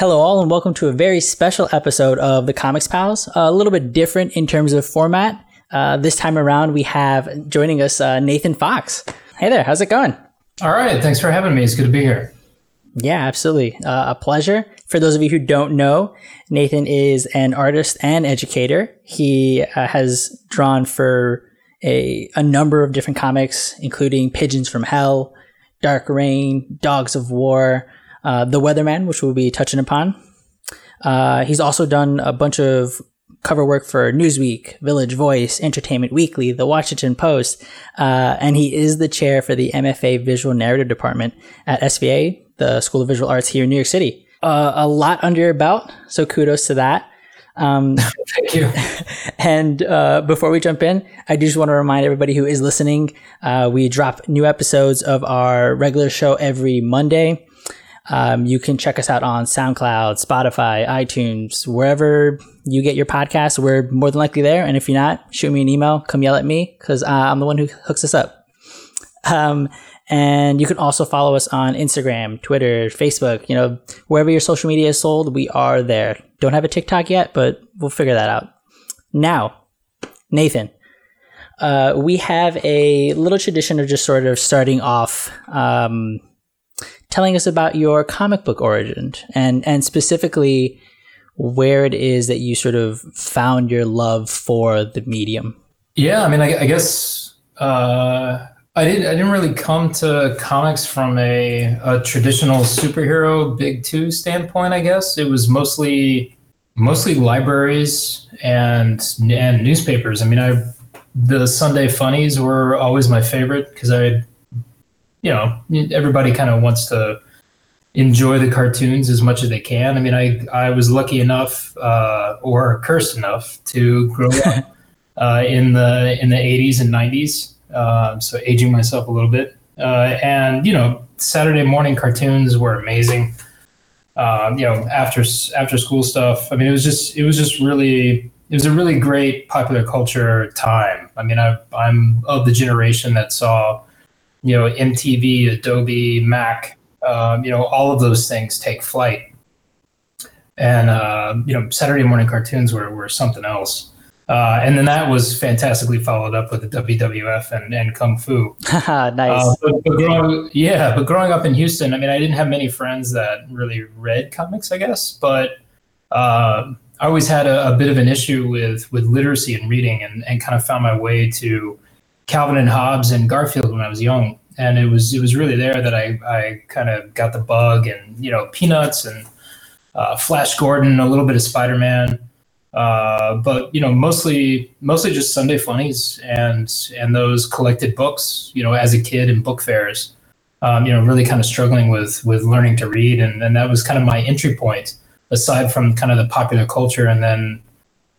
Hello, all, and welcome to a very special episode of the Comics Pals. A little bit different in terms of format. Uh, this time around, we have joining us uh, Nathan Fox. Hey there, how's it going? All right, thanks for having me. It's good to be here. Yeah, absolutely. Uh, a pleasure. For those of you who don't know, Nathan is an artist and educator. He uh, has drawn for a, a number of different comics, including Pigeons from Hell, Dark Rain, Dogs of War, uh, The Weatherman, which we'll be touching upon. Uh, he's also done a bunch of cover work for Newsweek, Village Voice, Entertainment Weekly, The Washington Post, uh, and he is the chair for the MFA Visual Narrative Department at SVA, the School of Visual Arts here in New York City. Uh, a lot under your belt, so kudos to that. Um, Thank you. And uh, before we jump in, I do just want to remind everybody who is listening, uh, we drop new episodes of our regular show every Monday. Um, you can check us out on SoundCloud, Spotify, iTunes, wherever you get your podcasts. We're more than likely there. And if you're not, shoot me an email. Come yell at me because uh, I'm the one who hooks us up. Um, and you can also follow us on Instagram, Twitter, Facebook, you know, wherever your social media is sold, we are there. Don't have a TikTok yet, but we'll figure that out. Now, Nathan, uh, we have a little tradition of just sort of starting off um, telling us about your comic book origin and, and specifically where it is that you sort of found your love for the medium. Yeah, I mean, I, I guess uh, I didn't. I didn't really come to comics from a, a traditional superhero big two standpoint. I guess it was mostly mostly libraries and and newspapers. I mean, I the Sunday funnies were always my favorite because I, you know, everybody kind of wants to enjoy the cartoons as much as they can. I mean, I I was lucky enough uh, or cursed enough to grow up uh, in the in the 80s and 90s uh, so aging myself a little bit. Uh, and you know, Saturday morning cartoons were amazing. Um, you know, after after school stuff. I mean, it was just it was just really it was a really great popular culture time. I mean, I, I'm of the generation that saw, you know, MTV, Adobe, Mac, um, you know, all of those things take flight. And uh, you know, Saturday morning cartoons were were something else. Uh, and then that was fantastically followed up with the WWF and, and Kung Fu. nice. Uh, but, but growing, yeah, but growing up in Houston, I mean, I didn't have many friends that really read comics, I guess, but uh, I always had a, a, bit of an issue with with literacy and reading, and, and kind of found my way to Calvin and Hobbes and Garfield when I was young. And it was it was really there that I, I kind of got the bug, and you know, Peanuts and uh, Flash Gordon, a little bit of Spider Man. Uh, but you know, mostly mostly just Sunday funnies and and those collected books. You know, as a kid in book fairs, um, you know, really kind of struggling with with learning to read, and and that was kind of my entry point. Aside from kind of the popular culture, and then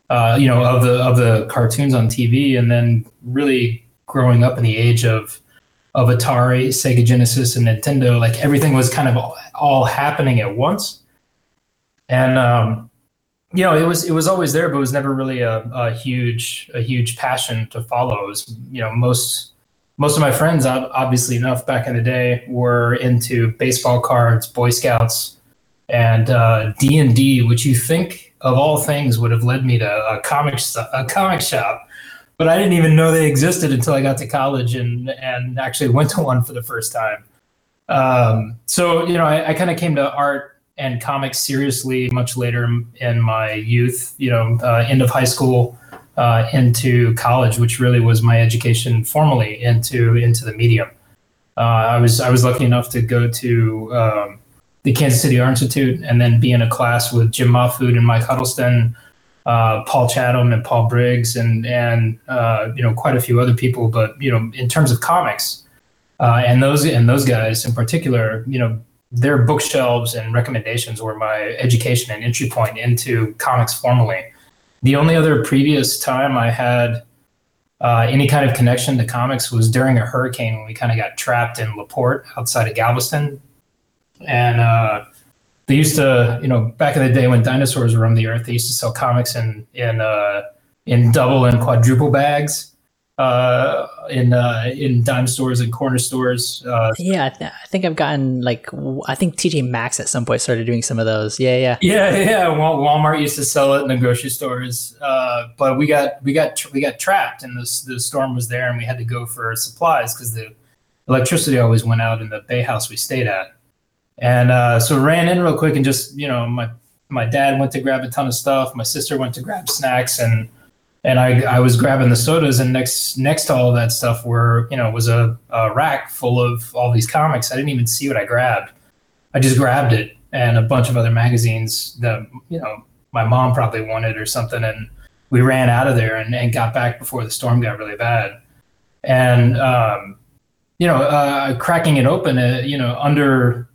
uh, you know of the of the cartoons on TV, and then really growing up in the age of of Atari, Sega Genesis, and Nintendo, like everything was kind of all, all happening at once. And um, you know, it was it was always there, but it was never really a, a huge a huge passion to follow. It was, you know, most most of my friends, obviously enough, back in the day, were into baseball cards, Boy Scouts, and uh, D and D, which you think of all things would have led me to a comic a comic shop, but I didn't even know they existed until I got to college and and actually went to one for the first time. Um, so you know, I, I kind of came to art and comics seriously much later in my youth, you know, uh, end of high school uh, into college, which really was my education formally into into the medium. Uh, I was I was lucky enough to go to um, the Kansas City Art Institute and then be in a class with Jim Mahfood and Mike Huddleston, uh, Paul Chatham and Paul Briggs and and uh, you know quite a few other people. But you know, in terms of comics, uh, and those and those guys in particular, you know, their bookshelves and recommendations were my education and entry point into comics formally. The only other previous time I had uh, any kind of connection to comics was during a hurricane when we kind of got trapped in La Porte outside of Galveston. And uh, they used to, you know, back in the day when dinosaurs roamed the earth, they used to sell comics in in uh, in double and quadruple bags uh, in uh, in dime stores and corner stores. Uh, yeah, I, th- I, think I've gotten like I think TJ Maxx at some point started doing some of those. Yeah, yeah, yeah, yeah. Walmart used to sell it in the grocery stores, uh, but we got we got we got trapped, and the the storm was there, and we had to go for supplies because the electricity always went out in the bay house we stayed at. And uh, so ran in real quick and just you know my my dad went to grab a ton of stuff. My sister went to grab snacks and and I, I was grabbing the sodas and next next to all of that stuff were you know was a, a, rack full of all these comics. I didn't even see what i grabbed. I just grabbed it and a bunch of other magazines that you know my mom probably wanted or something. And we ran out of there and, and got back before the storm got really bad. And um, you know uh, cracking it open uh, you know under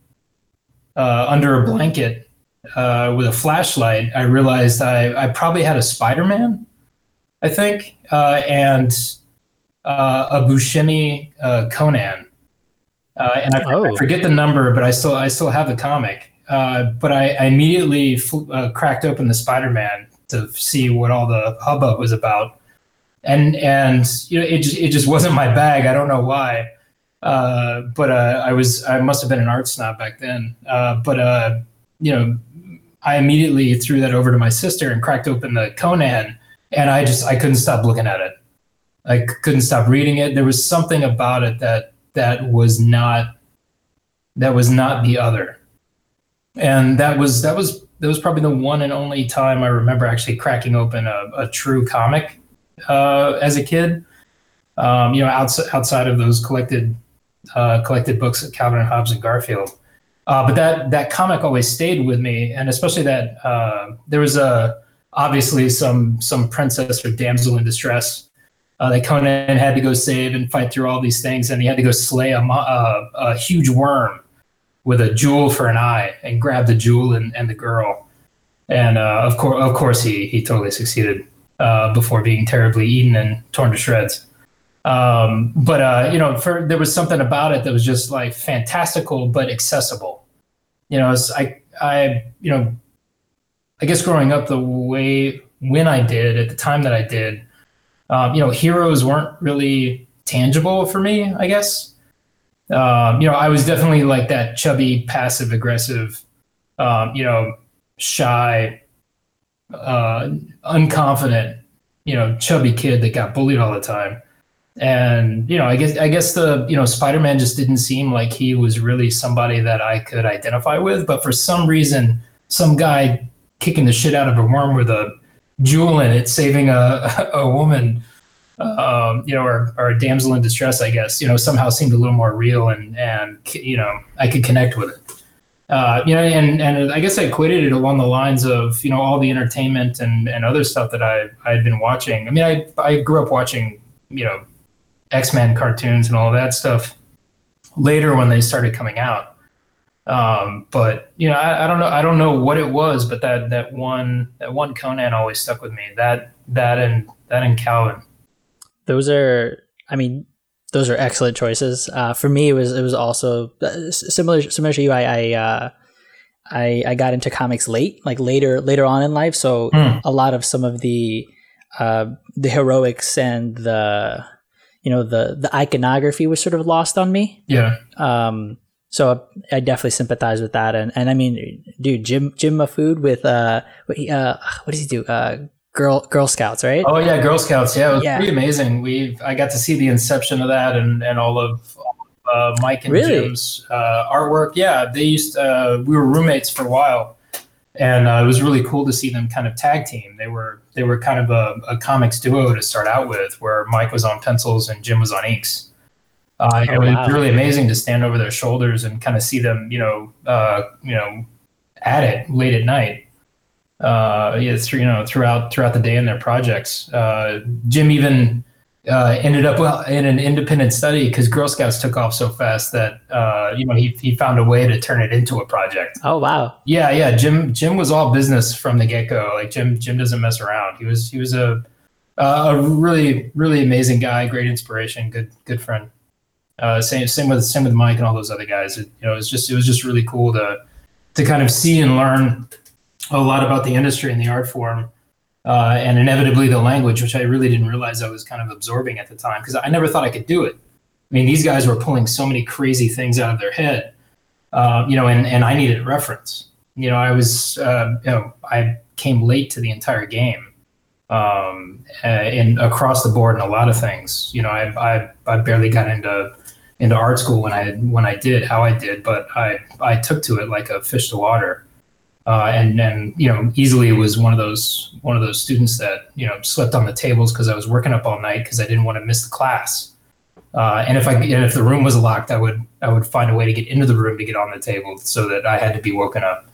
uh, under a blanket uh, with a flashlight i realized I, I probably had a spider-man I think, uh, and uh, a Buscema uh, Conan. Uh, and I, oh. I, forget the number, but I still I still have the comic. Uh, but I, I immediately fl- uh, cracked open the Spider-Man to see what all the hubbub was about, and and you know it just it just wasn't my bag. I don't know why, but I was I must have been an art snob back then. but you know, I immediately threw that over to my sister and cracked open the Conan and I just I couldn't stop looking at it. I couldn't stop reading it. There was something about it that that was not that was not the other, and that was that was that was probably the one and only time I remember actually cracking open a, a true comic uh, as a kid. Um, you know, outside outside of those collected uh, collected books of Calvin and Hobbes and Garfield. Uh, but that that comic always stayed with me, and especially that uh, there was a obviously some some princess or damsel in distress uh, that Conan had to go save and fight through all these things, and he had to go slay a, a, a huge worm with a jewel for an eye and grab the jewel and, and the girl. And uh, of course, of course, he he totally succeeded uh, before being terribly eaten and torn to shreds. Um, but uh, you know, for, there was something about it that was just like fantastical but accessible. You know, I I you know I guess growing up the way when I did at the time that I did, um, you know, heroes weren't really tangible for me. I guess, um, you know, I was definitely like that chubby, passive aggressive, um, you know, shy, uh, unconfident, you know, chubby kid that got bullied all the time. And you know, I guess I guess the you know Spider-Man just didn't seem like he was really somebody that I could identify with. But for some reason, some guy kicking the shit out of a worm with a jewel in it, saving a a woman, um, you know, or, or a damsel in distress, I guess, you know, somehow seemed a little more real and and you know I could connect with it. Uh, you know, and and I guess I equated it along the lines of you know all the entertainment and and other stuff that I I had been watching. I mean, I I grew up watching you know X Men cartoons and all that stuff later when they started coming out. Um, but you know, I, I, don't know. I don't know what it was, but that that one that one Conan always stuck with me. That that and that and Calvin. Those are, I mean, those are excellent choices. Uh, for me, it was it was also uh, similar similar to you. I I, uh, I, I got into comics late, like later later on in life. So mm. a lot of some of the uh, the heroics and the you know the the iconography was sort of lost on me. Yeah. Um, so I definitely sympathize with that. And, and I mean, dude, Jim, Jim Mahfood with, uh, what, uh, what does he do? Uh, Grrl, Grrl Scouts, right? Oh yeah. Grrl Scouts. Yeah. It was yeah. pretty amazing. We, I got to see the inception of that and, and all of, uh, Mike and really? Jim's, uh, artwork. Yeah. They used, uh, we were roommates for a while and uh, it was really cool to see them kind of tag team. They were, they were kind of a, a comics duo to start out with where Mike was on pencils and Jim was on inks uh, oh, it was wow. really amazing to stand over their shoulders and kind of see them, you know, uh, you know, at it late at night. Uh, yeah, through, you know, throughout throughout the day in their projects. Uh, Jim even uh, ended up well in an independent study because Grrl Scouts took off so fast that uh, you know he he found a way to turn it into a project. Oh wow! Yeah, yeah. Jim Jim was all business from the get go. Like Jim Jim doesn't mess around. He was he was a a really really amazing guy, great inspiration, good good friend. Uh, same same with same with Mike and all those other guys. It, you know, it was just it was just really cool to to kind of see and learn a lot about the industry and the art form uh, and inevitably the language, which I really didn't realize I was kind of absorbing at the time because I never thought I could do it. I mean, these guys were pulling so many crazy things out of their head, uh, you know, and, and I needed reference. You know, I was, uh, you know, I came late to the entire game um, in across the board in a lot of things. You know, I, I, I barely got into into art school when I when I did how I did, but I I took to it like a fish to water. Uh, and and you know easily it was one of those one of those students that you know slept on the tables because I was working up all night because I didn't want to miss the class. Uh, and if I and if the room was locked, I would I would find a way to get into the room to get on the table so that I had to be woken up.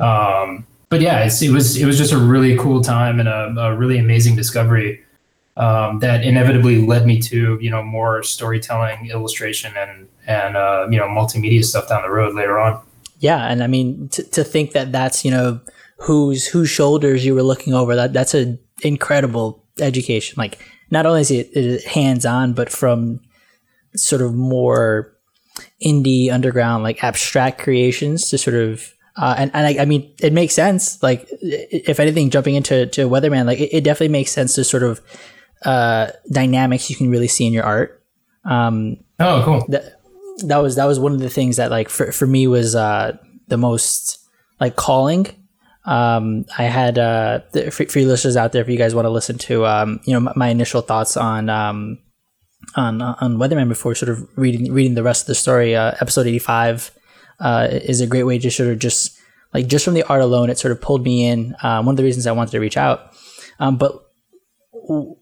Um, but yeah, it was it was just a really cool time and a, a really amazing discovery um, that inevitably led me to you know more storytelling, illustration, and and uh, you know multimedia stuff down the road later on. Yeah, and I mean to to think that that's you know whose whose shoulders you were looking over that that's an incredible education. Like not only is it hands on, but from sort of more indie underground like abstract creations to sort of uh, and, and I, I, mean it makes sense. Like if anything jumping into to weatherman like it, it definitely makes sense to sort of uh, dynamics you can really see in your art. Um, oh cool. that, that was that was one of the things that like for, for me was uh, the most like calling um, I had uh, for, for listeners out there if you guys want to listen to um, you know my, my initial thoughts on um, on on Weatherman before sort of reading reading the rest of the story. Uh, episode eighty five uh, is a great way to sort of just like just from the art alone, it sort of pulled me in. Um, one of the reasons I wanted to reach out. Um, but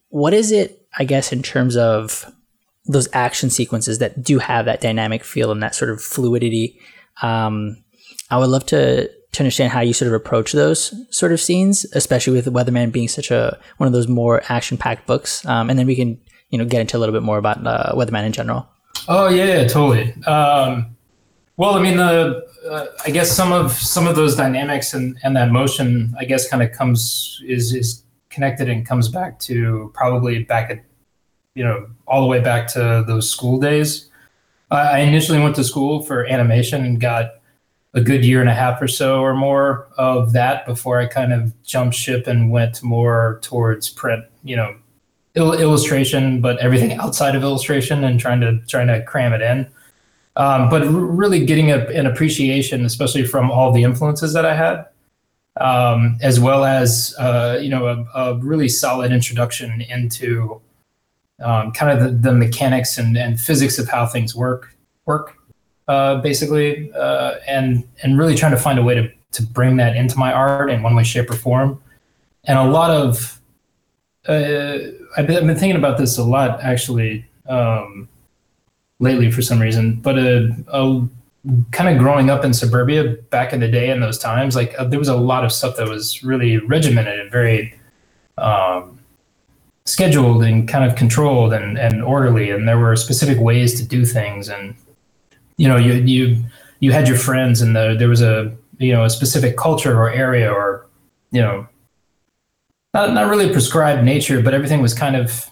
what is it? I guess in terms of those action sequences that do have that dynamic feel and that sort of fluidity. Um, I would love to to understand how you sort of approach those sort of scenes, especially with Weatherman being such a one of those more action packed books. Um, and then we can you know get into a little bit more about uh, Weatherman in general. Oh yeah, totally. Um, well, I mean, the uh, I guess some of some of those dynamics and, and that motion, I guess, kind of comes is is connected and comes back to probably back at you know all the way back to those school days. I initially went to school for animation and got a good year and a half or so or more of that before I kind of jumped ship and went more towards print, you know, il- illustration, but everything outside of illustration and trying to trying to cram it in. Um, but r- really getting a, an appreciation, especially from all the influences that I had, um, as well as uh, you know a, a, really solid introduction into um, kind of the, the, mechanics and, and physics of how things work work uh, basically, uh, and and really trying to find a way to to bring that into my art in one way, shape, or form. And a lot of uh, I've been, I've been, thinking about this a lot actually um, lately for some reason. But a, a kind of growing up in suburbia back in the day in those times, like uh, there was a lot of stuff that was really regimented and very um, scheduled and kind of controlled and, and orderly. And there were specific ways to do things. And, you know, you, you, you had your friends and the, there was a, you know, a specific culture or area or, you know, not, not really prescribed nature, but everything was kind of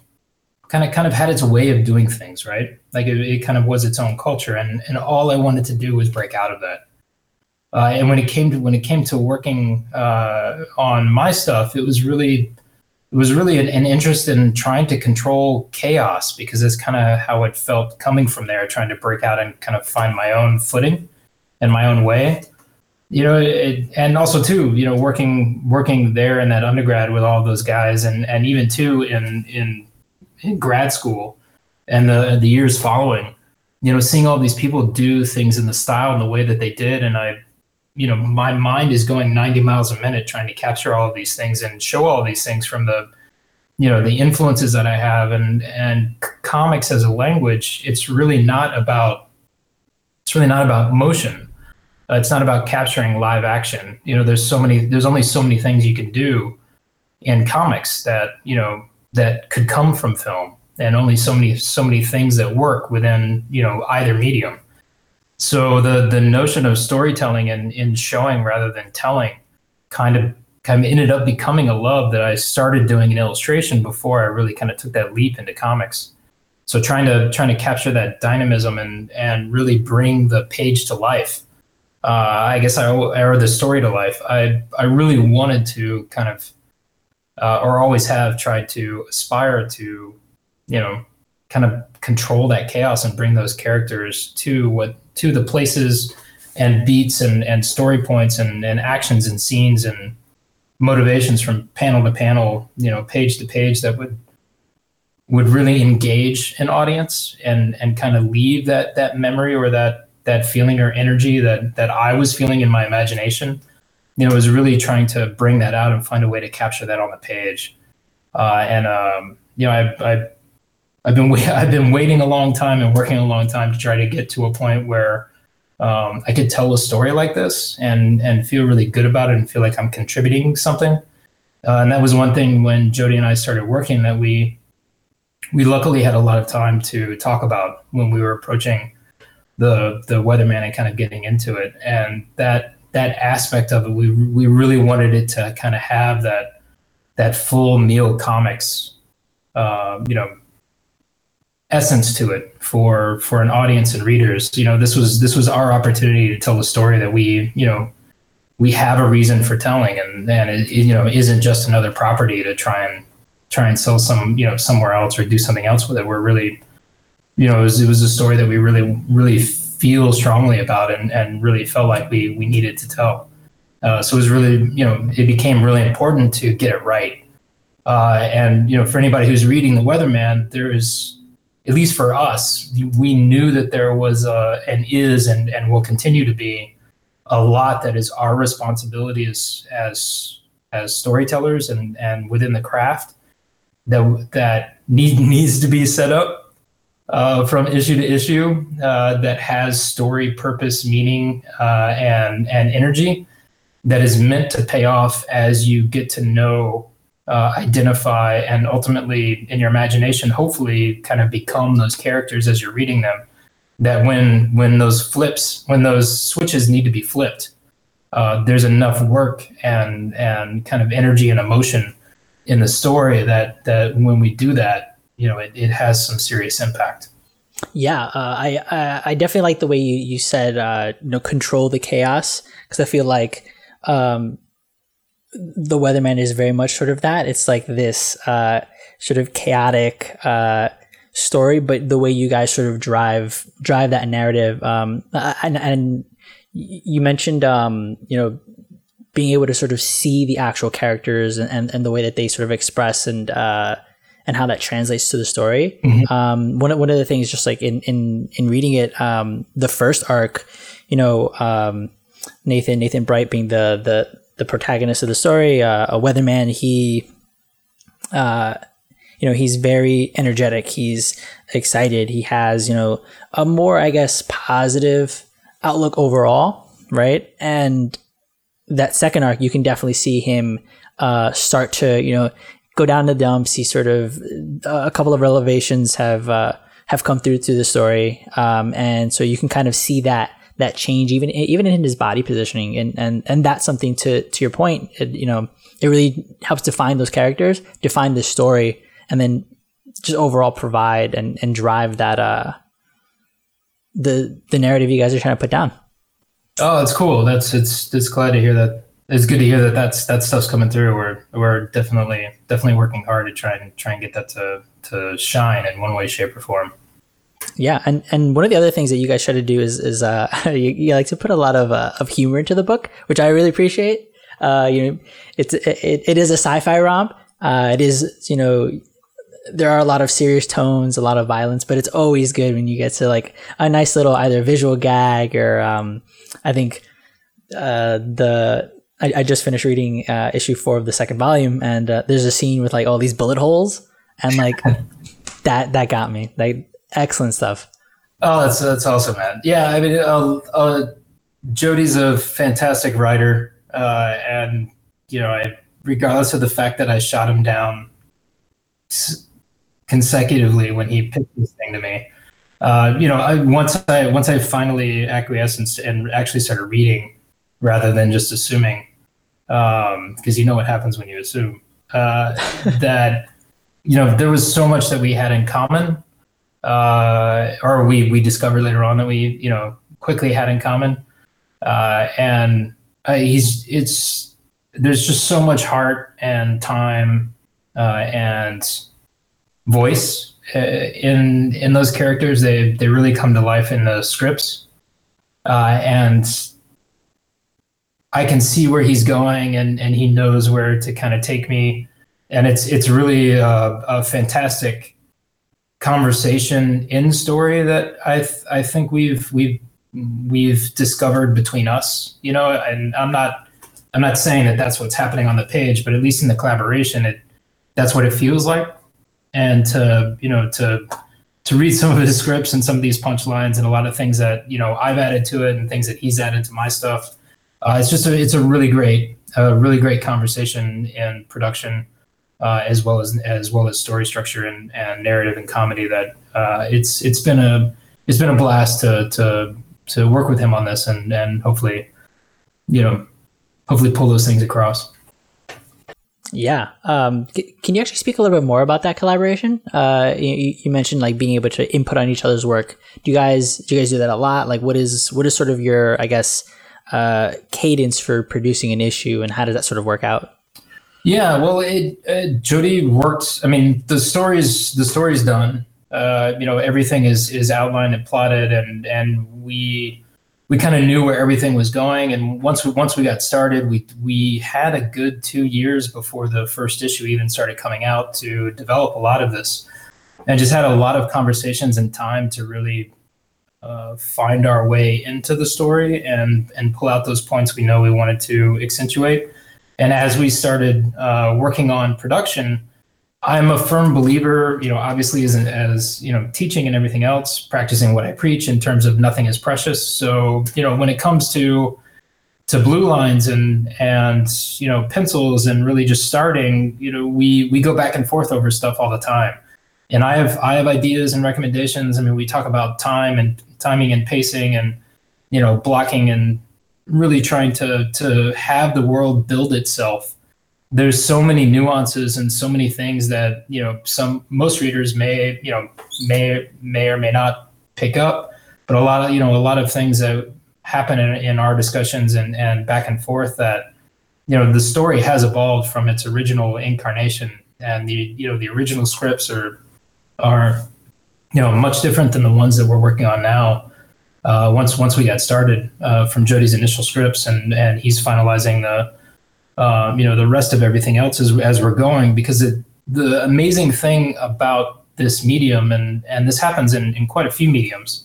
kind of kind of had its way of doing things, right? Like it, it kind of was its own culture, and and all I wanted to do was break out of that. Uh, and when it came to when it came to working uh, on my stuff, it was really it was really an, an, interest in trying to control chaos because that's kind of how it felt coming from there, trying to break out and kind of find my own footing and my own way. You know it, and also too you know working working there in that undergrad with all those guys and and even too in in, in grad school and the the years following you know seeing all these people do things in the style and the way that they did. And i you know my mind is going 90 miles a minute trying to capture all of these things and show all these things from the you know the influences that i have and and comics as a language it's really not about it's really not about motion uh, it's not about capturing live action. You know, there's so many. There's only so many things you can do in comics that you know that could come from film, and only so many so many things that work within you know either medium. So the the notion of storytelling and in showing rather than telling kind of kind of ended up becoming a love that I started doing in illustration before I really kind of took that leap into comics. So trying to trying to capture that dynamism and and really bring the page to life uh, I guess I or the story to life. I I really wanted to kind of uh, or always have tried to aspire to, you know, kind of control that chaos and bring those characters to what to the places and beats and, and story points and, and actions and scenes and motivations from panel to panel, you know, page to page that would would really engage an audience and and kind of leave that that memory or that that feeling or energy that that I was feeling in my imagination. You know, was really trying to bring that out and find a way to capture that on the page. Uh, and um, you know, I, I I've been I've been waiting a long time and working a long time to try to get to a point where um, I could tell a story like this and and feel really good about it and feel like I'm contributing something. Uh, and that was one thing when Jody and I started working that we we luckily had a lot of time to talk about when we were approaching the the weatherman and kind of getting into it. And that that aspect of it, we we really wanted it to kind of have that that full meal comics, uh, you know, essence to it for for an audience and readers. You know, this was this was our opportunity to tell the story that we you know we have a reason for telling, and and it, you know isn't just another property to try and try and sell some you know somewhere else or do something else with it. We're really you know it was, it was a story that we really really feel strongly about and, and really felt like we we needed to tell. Uh, so it was really you know it became really important to get it right. Uh, and you know for anybody who's reading the Weatherman, there is at least for us, we knew that there was a, and is and, and will continue to be a lot that is our responsibility as as as storytellers and and within the craft that that need, needs to be set up uh, from issue to issue uh, that has story, purpose, meaning, uh, and and energy that is meant to pay off as you get to know uh, identify and ultimately in your imagination hopefully kind of become those characters as you're reading them. That when when those flips when those switches need to be flipped uh, there's enough work and and kind of energy and emotion in the story that that when we do that you know it, it has some serious impact. Yeah uh, I, I, I definitely like the way you you said uh, you know control the chaos because i feel like um, the weatherman is very much sort of that it's like this uh, sort of chaotic uh, story but the way you guys sort of drive drive that narrative um, and, and you mentioned um, you know being able to sort of see the actual characters and, and, and the way that they sort of express and uh, and how that translates to the story. Mm-hmm. Um, one of, one of the things, just like in in in reading it, um, the first arc, you know, um, Nathan Nathan Bright being the the the protagonist of the story, uh, a weatherman. He, uh, you know, he's very energetic. He's excited. He has, you know, a more, I guess, positive outlook overall, right? And that second arc, you can definitely see him uh, start to, you know, go down the dumps. He sort of uh, a couple of revelations have uh, have come through through the story, um, and so you can kind of see that that change even even in his body positioning. And and and that's something to to your point it, you know it really helps define those characters define the story and then just overall provide and and drive that uh the the narrative you guys are trying to put down. Oh it's cool. That's it's it's glad to hear that. It's good to hear that that's that stuff's coming through. We're we're definitely definitely working hard to try and try and get that to to shine in one way shape or form yeah, and and one of the other things that you guys try to do is is uh, you, you, like to put a lot of uh, of humor into the book, which I really appreciate. Uh, you know, it's it, it is a sci-fi romp. Uh, it is you know there are a lot of serious tones, a lot of violence, but it's always good when you get to like a nice little either visual gag or um, I think uh, the I, I, just finished reading uh, issue four of the second volume, and uh, there's a scene with like all these bullet holes, and like that that got me. Like excellent stuff. Oh, that's that's awesome, man. Yeah, I mean, uh, uh, Jody's a fantastic writer, uh, and you know, I, regardless of the fact that I shot him down consecutively when he pitched this thing to me, uh, you know, I, once I once I finally acquiesced and, and actually started reading rather than just assuming, because um, you know what happens when you assume uh, that you know there was so much that we had in common uh, or we we discovered later on that we you know quickly had in common. Uh, and uh, he's it's there's just so much heart and time uh, and voice uh, in in those characters. They they really come to life in the scripts, uh, and I can see where he's going, and and he knows where to kind of take me, and it's it's really a, a fantastic conversation in story that I th- I think we've we've we've discovered between us. You know, and I'm not I'm not saying that that's what's happening on the page, but at least in the collaboration, it that's what it feels like. And to you know to to read some of his scripts and some of these punchlines and a lot of things that you know I've added to it and things that he's added to my stuff uh, it's just a, it's a really great, a really great conversation in production, uh, as well as as well as story structure and, and narrative and comedy. That uh, it's it's been a it's been a blast to to to work with him on this and and hopefully, you know, hopefully pull those things across. Yeah. Um, can you actually speak a little bit more about that collaboration? Uh, you, you, mentioned like being able to input on each other's work. Do you guys do you guys do that a lot? Like, what is what is sort of your I guess uh, cadence for producing an issue, and how does that sort of work out? Yeah, well, it, uh, Jody worked. I mean, the story's the story's done. Uh, you know, everything is is outlined and plotted, and and we we kind of knew where everything was going. And once we once we got started, we we had a good two years before the first issue even started coming out to develop a lot of this, and just had a lot of conversations and time to really uh, find our way into the story and and pull out those points we know we wanted to accentuate. And as we started uh, working on production, I'm a firm believer, you know, obviously as as you know, teaching and everything else, practicing what I preach in terms of nothing is precious. So you know, when it comes to to blue lines and and you know pencils and really just starting, you know, we we go back and forth over stuff all the time and I have I have ideas and recommendations. I mean, we talk about time and timing and pacing and you know blocking and really trying to to have the world build itself there's so many nuances and so many things that you know some most readers may you know may may or may not pick up but a lot of you know a lot of things that happen in, in our discussions and and back and forth that you know the story has evolved from its original incarnation and the you know the original scripts are are you know much different than the ones that we're working on now. Uh, once once we got started uh, from Jody's initial scripts, and and he's finalizing the um, you know the rest of everything else as as we're going. Because it, the amazing thing about this medium, and and this happens in in quite a few mediums.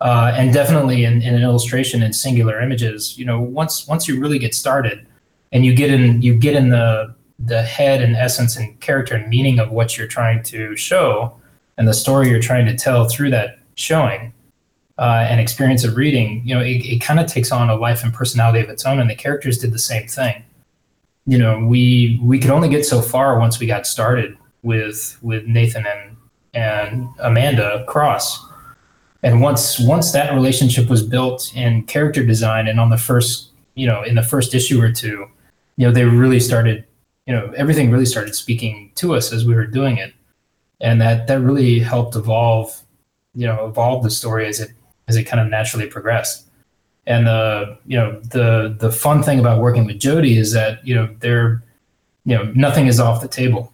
Uh, and definitely in, in an illustration in singular images, you know, once once you really get started, and you get in you get in the the head and essence and character and meaning of what you're trying to show, and the story you're trying to tell through that showing uh, and experience of reading, you know, it, it kind of takes on a life and personality of its own. And the characters did the same thing. You know, we we could only get so far once we got started with with Nathan and and Amanda Cross. And once once that relationship was built in character design and on the first, you know, in the first issue or two, you know, they really started, you know, everything really started speaking to us as we were doing it and that that really helped evolve you know evolve the story as it as it kind of naturally progressed. And the you know the the fun thing about working with jody is that you know they're you know nothing is off the table.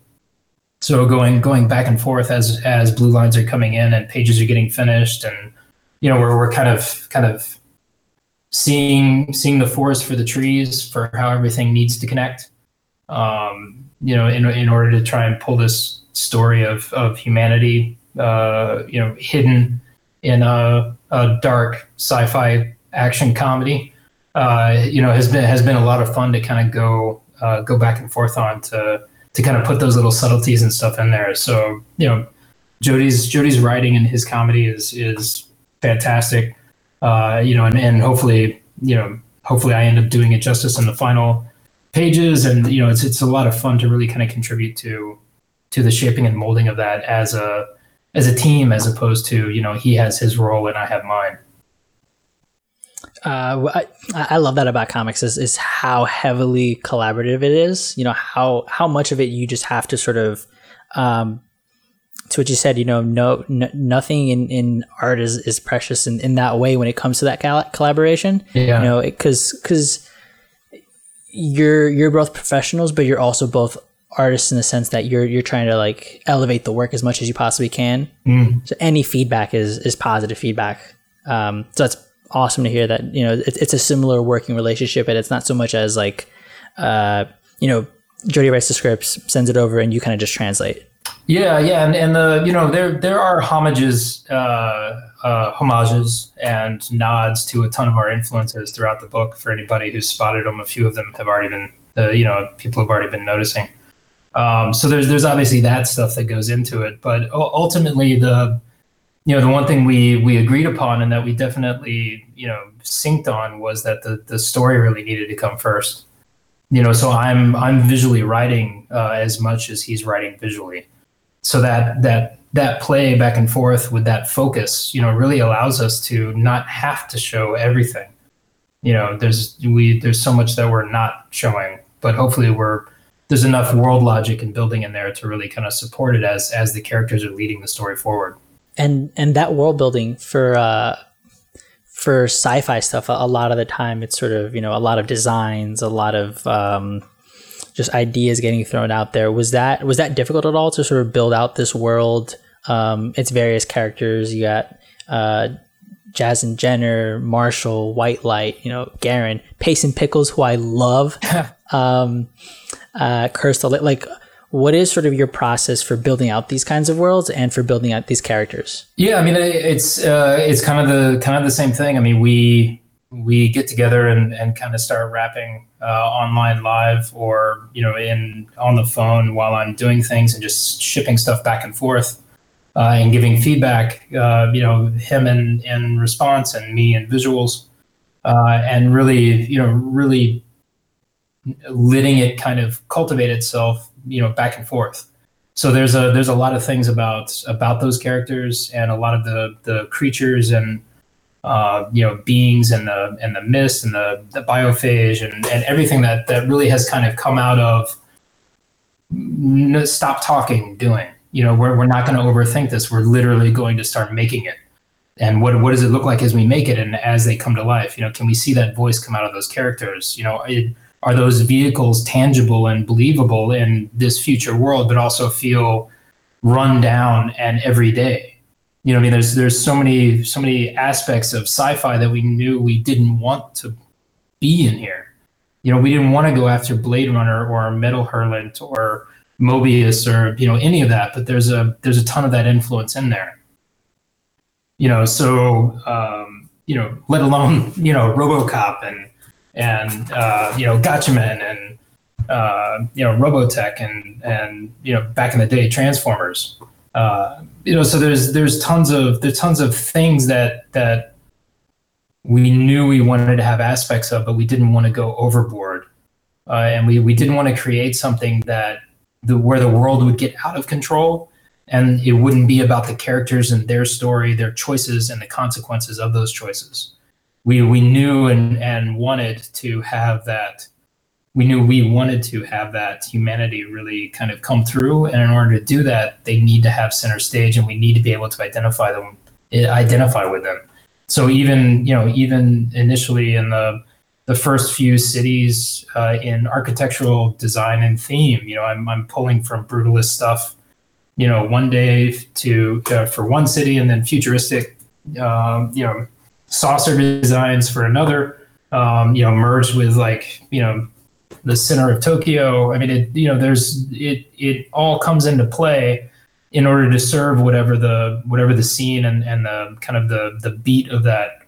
So going going back and forth as as blue lines are coming in and pages are getting finished and you know we're, we're kind of kind of seeing seeing the forest for the trees for how everything needs to connect. Um, you know in, in order to try and pull this story of of humanity, uh, you know, hidden in a, a dark sci-fi action comedy. Uh, you know, has been has been a lot of fun to kind of go uh, go back and forth on to to kind of put those little subtleties and stuff in there. So you know, Jody's Jody's writing and his comedy is is fantastic. Uh, you know, and, and hopefully, you know, hopefully I end up doing it justice in the final pages. And you know, it's it's a lot of fun to really kind of contribute to to the shaping and molding of that as a as a team as opposed to you know he has his role and I have mine. Uh, I, I love that about comics is, is how heavily collaborative it is. You know how how much of it you just have to sort of um, to what you said. You know, no, nothing in, in art is, is precious in, in that way when it comes to that collaboration. Yeah. You know, because because you're you're both professionals, but you're also both artists in the sense that you're you're trying to like elevate the work as much as you possibly can. Mm. So any feedback is is positive feedback. Um, so that's awesome to hear that you know it's, it's a similar working relationship, and it's not so much as like uh, you know Jody writes the scripts, sends it over, and you kind of just translate. Yeah, yeah, and, and the you know there there are homages, uh, uh, homages and nods to a ton of our influences throughout the book. For anybody who's spotted them, a few of them have already been, uh, you know, people have already been noticing. Um, so there's there's obviously that stuff that goes into it, but ultimately the you know the one thing we we agreed upon and that we definitely you know synced on was that the the story really needed to come first. You know, so I'm I'm visually writing uh, as much as he's writing visually, so that that that play back and forth with that focus, you know, really allows us to not have to show everything. You know, there's we there's so much that we're not showing, but hopefully we're there's enough world logic and building in there to really kind of support it as as the characters are leading the story forward. And and that world building for uh, for sci-fi stuff, a, lot of the time it's sort of you know a lot of designs, a lot of um, just ideas getting thrown out there. Was that was that difficult at all to sort of build out this world? Um, its various characters. You got uh, Jasmine Jenner, Marshall, White Light, you know, Garen, Payson Pickles, who I love. um, uh, Curse the like what is sort of your process for building out these kinds of worlds and for building out these characters? Yeah i mean it's uh, it's kind of the kind of the same thing. I mean we we get together and, and kind of start rapping uh, online live or you know in on the phone while i'm doing things and just shipping stuff back and forth uh, and giving feedback uh, you know him in in response and me in visuals uh, and really you know really letting it kind of cultivate itself, you know, back and forth. So there's a there's a lot of things about about those characters and a lot of the the creatures and uh, you know beings and the and the mist and the the biophage and, and everything that that really has kind of come out of stop talking doing. You know we're, we're not going to overthink this. We're literally going to start making it. And what what does it look like as we make it and as they come to life? You know can we see that voice come out of those characters? You know it, are those vehicles tangible and believable in this future world, but also feel run down and everyday? You know, I mean, there's there's so many so many aspects of sci-fi that we knew we didn't want to be in here. You know, we didn't want to go after Blade Runner or Metal Hurlant or Moebius or you know any of that, but there's a there's a ton of that influence in there. You know, so um, you know, let alone you know RoboCop and and uh, you know Gatchaman and uh, you know Robotech and and you know back in the day Transformers. Uh, you know, so there's there's tons of there's tons of things that that we knew we wanted to have aspects of, but we didn't want to go overboard, uh, and we we didn't want to create something that the where the world would get out of control and it wouldn't be about the characters and their story, their choices, and the consequences of those choices we we knew and and wanted to have that we knew we wanted to have that humanity really kind of come through. And in order to do that they need to have center stage and we need to be able to identify them identify with them. So even you know even initially in the the first few cities uh, in architectural design and theme you know i'm, I'm pulling from brutalist stuff you know one day to uh, for one city and then futuristic um, you know saucer designs for another. Um, you know, merged with like you know the center of Tokyo. I mean, it you know, there's it it all comes into play in order to serve whatever the whatever the scene and and the kind of the the beat of that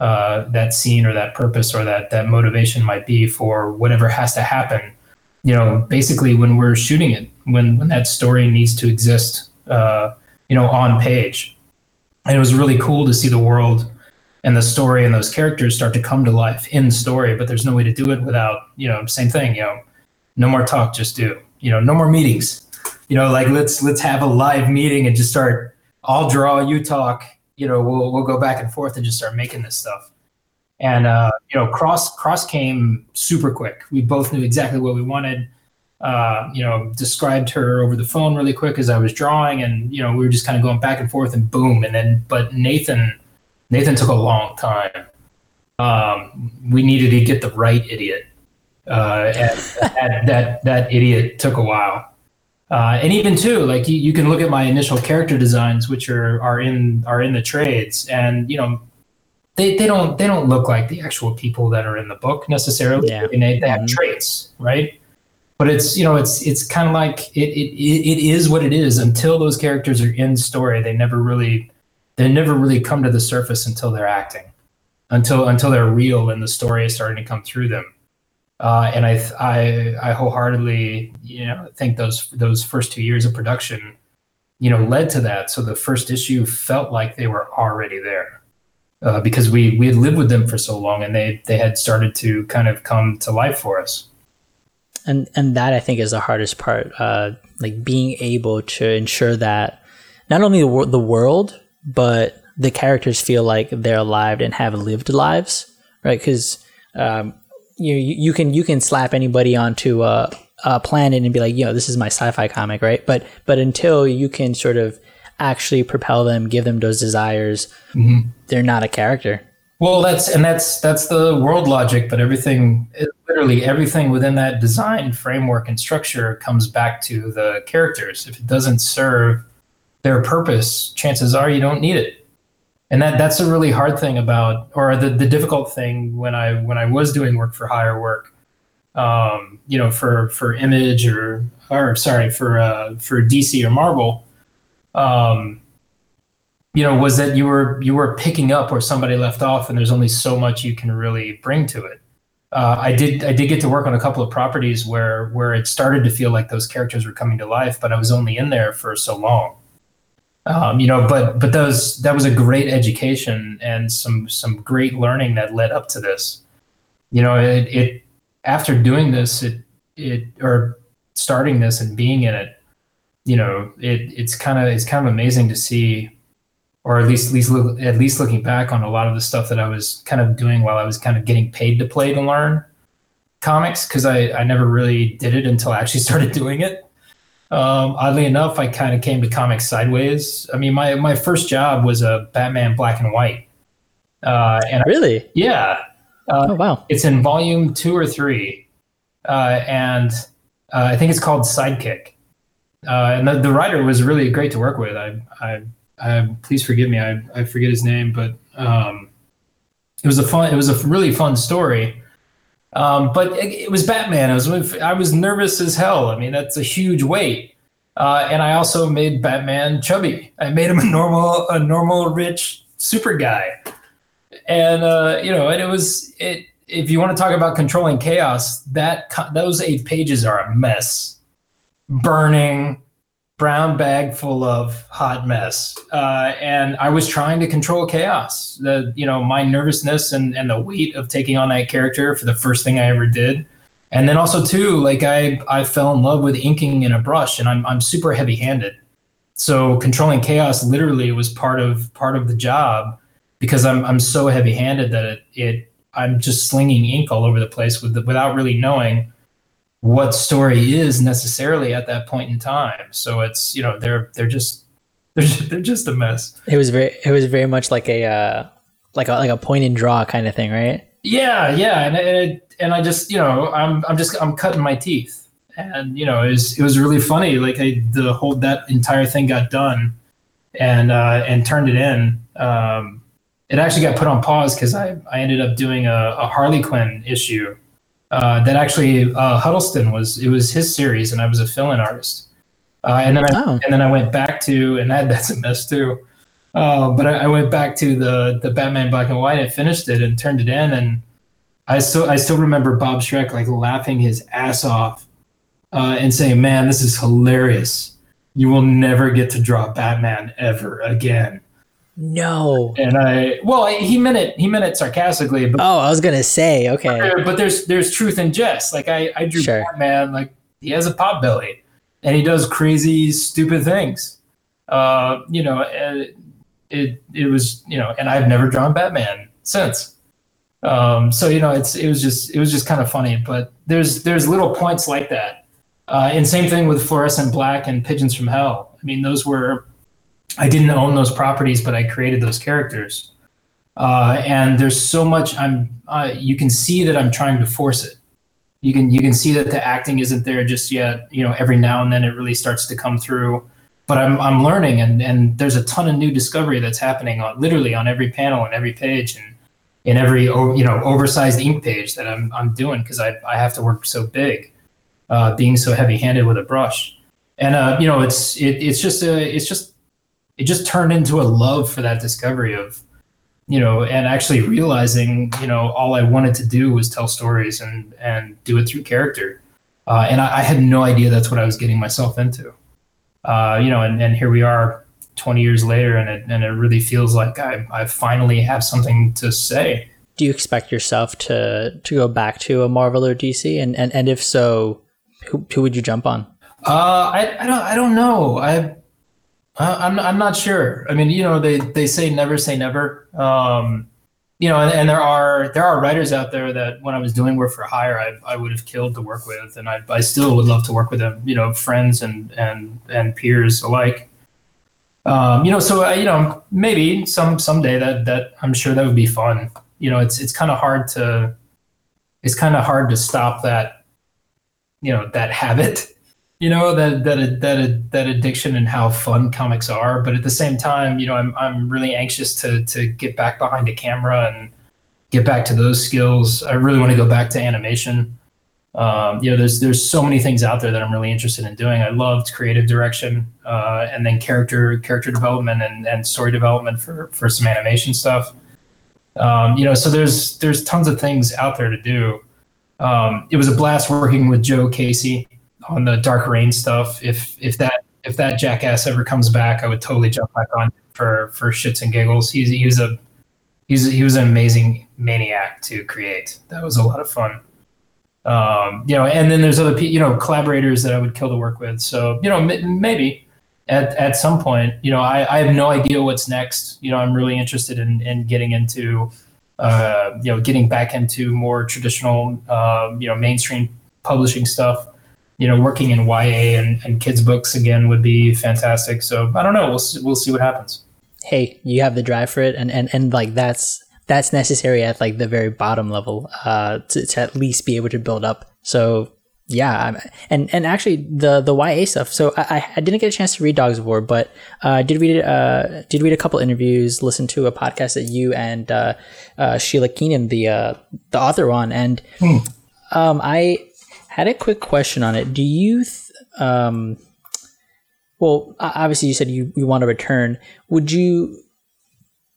uh, that scene or that purpose or that that motivation might be for whatever has to happen. You know, basically when we're shooting it, when when that story needs to exist, uh, you know, on page. And it was really cool to see the world and the story and those characters start to come to life in story but there's no way to do it without you know same thing you know no more talk just do you know no more meetings. You know like let's let's have a live meeting and just start i'll draw you talk you know we'll we'll go back and forth and just start making this stuff. And uh, you know cross cross came super quick. We both knew exactly what we wanted. Uh, you know described her over the phone really quick as i was drawing and you know we were just kind of going back and forth and boom and then but nathan Nathan took a long time. Um, we needed to get the right idiot uh, and that, that that idiot took a while. Uh, and even too, like you, you can look at my initial character designs, which are are in are in the trades, and you know they, they don't they don't look like the actual people that are in the book necessarily. Yeah. And they, they have Mhm. traits, right? But it's you know it's it's kind of like it, it it it is what it is until those characters are in story. They never really they never really come to the surface until they're acting, until until they're real and the story is starting to come through them. Uh, and I, I I wholeheartedly you know think those those first two years of production, you know, led to that. So the first issue felt like they were already there uh, because we we had lived with them for so long and they they had started to kind of come to life for us. and and that I think is the hardest part. Uh, like being able to ensure that not only the, wor- the world, but the characters feel like they're alive and have lived lives, right? Because um, you you can you can slap anybody onto a, a planet and be like, you know, this is my sci-fi comic, right? But but until you can sort of actually propel them, give them those desires, they're not a character. Well, that's and that's that's the world logic, but everything, literally everything within that design framework and structure comes back to the characters. If it doesn't serve their purpose, chances are you don't need it. And that that's a really hard thing about, or the the difficult thing when I when I was doing work for higher work, um, you know, for for Image or or sorry for uh, for DC or Marvel. Um, you know was that you were you were picking up where somebody left off and there's only so much you can really bring to it uh, i did i did get to work on a couple of properties where where it started to feel like those characters were coming to life but i was only in there for so long um, you know but but those that was a great education and some some great learning that led up to this you know it, it after doing this it it or starting this and being in it you know it it's kind of it's kind of amazing to see or at least at least look, at least looking back on a lot of the stuff that I was kind of doing while I was kind of getting paid to play to learn comics because I, I never really did it until I actually started doing it. Um, oddly enough, I kind of came to comics sideways. I mean, my my first job was a Batman black and white, uh, and I, Really? yeah, uh, Oh wow. it's in volume two or three, uh, and uh, I think it's called Sidekick. Uh, and the, the writer was really great to work with. I, I, I please forgive me, I, I forget his name, but um, it was a fun, it was a really fun story. Um, but it, it was Batman. I was I was nervous as hell. I mean, that's a huge weight. Uh, and I also made Batman chubby. I made him a normal, a normal, rich super guy and uh, you know, and it was it. If you want to talk about controlling chaos, that those eight pages are a mess, burning, brown bag full of hot mess. Uh, and I was trying to control chaos. The you know my nervousness and and the weight of taking on that character for the first thing I ever did. And then also too, like I I fell in love with inking in a brush, and I'm I'm super heavy handed. So controlling chaos literally was part of part of the job because I'm I'm so heavy handed that it, it I'm just slinging ink all over the place with the, without really knowing what story is necessarily at that point in time. So it's you know they're they're just they're just, they're just a mess. It was very it was very much like a uh, like a like a point and draw kind of thing, right? Yeah, yeah, and it, and I just you know I'm I'm just I'm cutting my teeth, and you know it was it was really funny. Like I, the whole that entire thing got done, and uh, and turned it in. Um, it actually got put on pause because I I ended up doing a, a Harley Quinn issue uh, that actually uh, Huddleston was it was his series, and I was a fill-in artist. Uh, and then I, Oh. and then I went back to and that that's a mess too. Uh, but I, I went back to the the Batman Black and White and finished it and turned it in, and I still I still remember Bob Schreck like laughing his ass off uh, and saying, "Man, this is hilarious. You will never get to draw Batman ever again." No. And I well, he meant it he meant it sarcastically, but Oh, I was gonna say okay. but there's there's truth in jest. Like I I drew Sure. Batman like he has a pot belly and he does crazy stupid things. Uh, you know, and it it was you know, and I've never drawn Batman since. Um, so you know, it's it was just it was just kind of funny. But there's there's little points like that. Uh, and same thing with Fluorescent Black and Pigeons from Hell. I mean, those were I didn't own those properties, but I created those characters. Uh, and there's so much I'm uh, you can see that I'm trying to force it. You can you can see that the acting isn't there just yet. You know, every now and then it really starts to come through. But I'm I'm learning, and and there's a ton of new discovery that's happening on literally on every panel and every page, and in every you know oversized ink page that I'm I'm doing because I I have to work so big, uh, being so heavy handed with a brush, and uh, you know it's it, it's just a it's just it just turned into a love for that discovery of you know and actually realizing you know all I wanted to do was tell stories and and do it through character, uh, and I, I, had no idea that's what I was getting myself into, uh, you know, and and here we are 20 years later and it, and it really feels like I, I finally have something to say. Do you expect yourself to to go back to a Marvel or DC? And, and, and if so, who, who would you jump on? Uh, I, I don't I don't know. I I'm I'm not sure. I mean, you know, they, they say never say never. Um, you know, and, and, there are there are writers out there that when I was doing work for hire, I, I would have killed to work with, and I, I still would love to work with them. You know, friends and and and peers alike. Um, you know, so uh, you know, maybe some someday that that I'm sure that would be fun. You know, it's it's kind of hard to it's kind of hard to stop that you know that habit. You know that that that that addiction and how fun comics are, but at the same time, you know, I'm I'm really anxious to to get back behind a camera and get back to those skills. I really want to go back to animation um, you know, there's there's so many things out there that I'm really interested in doing. I loved creative direction, uh, and then character character development and, and story development for for some animation stuff. Um, you know, so there's there's tons of things out there to do. Um, it was a blast working with Joe Casey on the Dark Reign stuff. If if that if that jackass ever comes back, I would totally jump back on for for shits and giggles. He's he's a he's he was an amazing maniac to create. That was a lot of fun um, you know, and then there's other you know collaborators that I would kill to work with. So you know, m- maybe at at some point, you know, I, I have no idea what's next. You know, I'm really interested in in getting into, uh, you know, getting back into more traditional, uh, you know, mainstream publishing stuff. You know, working in YA and, and kids books again would be fantastic. So I don't know. We'll we'll see what happens. Hey, you have the drive for it, and and and like that's that's necessary at like the very bottom level uh, to, to at least be able to build up. So yeah, and and actually the the YA stuff. So I, I didn't get a chance to read Dogs of War, but uh, did read uh, did read a couple interviews, listen to a podcast that you and uh, uh, Sheila Keenan, the uh, the author, on, and hmm. um, I had a quick question on it. Do you, th- um, well, obviously you said you, you want to return. Would you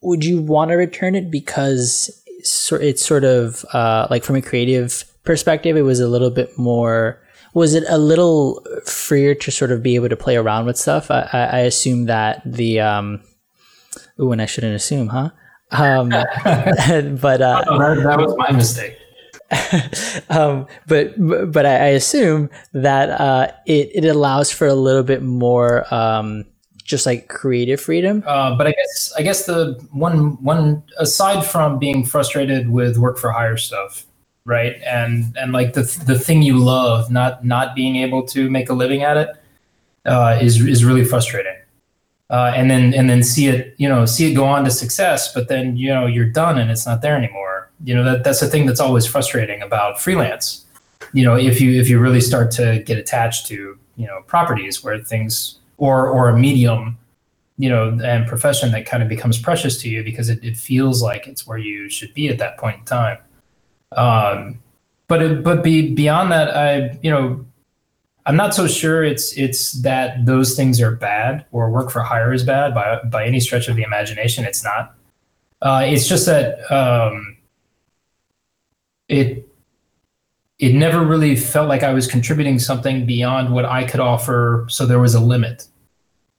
would you want to return it because it's sort of uh, like from a creative perspective, it was a little bit more. Was it a little freer to sort of be able to play around with stuff? I, I assume that the um, ooh, and I shouldn't assume, huh? Um, but uh, oh, that, that was my mistake. um, but but I, I assume that uh, it it allows for a little bit more um, just like creative freedom. Uh, but I guess I guess the one one aside from being frustrated with work for hire stuff, right? And and like the the thing you love, not not being able to make a living at it, uh, is is really frustrating. Uh, and then and then see it you know see it go on to success, but then you know you're done and it's not there anymore. You know that that's the thing that's always frustrating about freelance. You know if you if you really start to get attached to you know properties where things or or a medium you know and profession that kind of becomes precious to you because it, it feels like it's where you should be at that point in time. Um, but it, but be, beyond that i you know i'm not so sure it's it's that those things are bad or work for hire is bad by by any stretch of the imagination. It's not. Uh, it's just that um, it it never really felt like I was contributing something beyond what I could offer. So there was a limit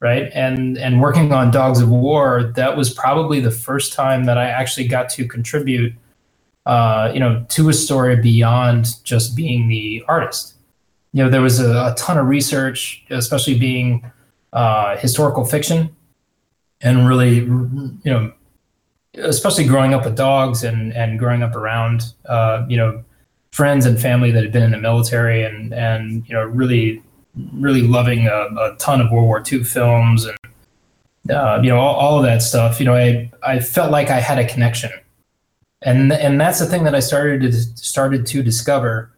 right? And and working on Dogs of War, that was probably the first time that I actually got to contribute, uh, you know, to a story beyond just being the artist. You know, there was a, a ton of research, especially being uh, historical fiction, and really, you know, especially growing up with dogs and and growing up around, uh, you know, friends and family that had been in the military and and you know really really loving a, a, ton of World War II films and uh, you know all, all, of that stuff. You know, I I felt like I had a connection, and and that's the thing that I started to started to discover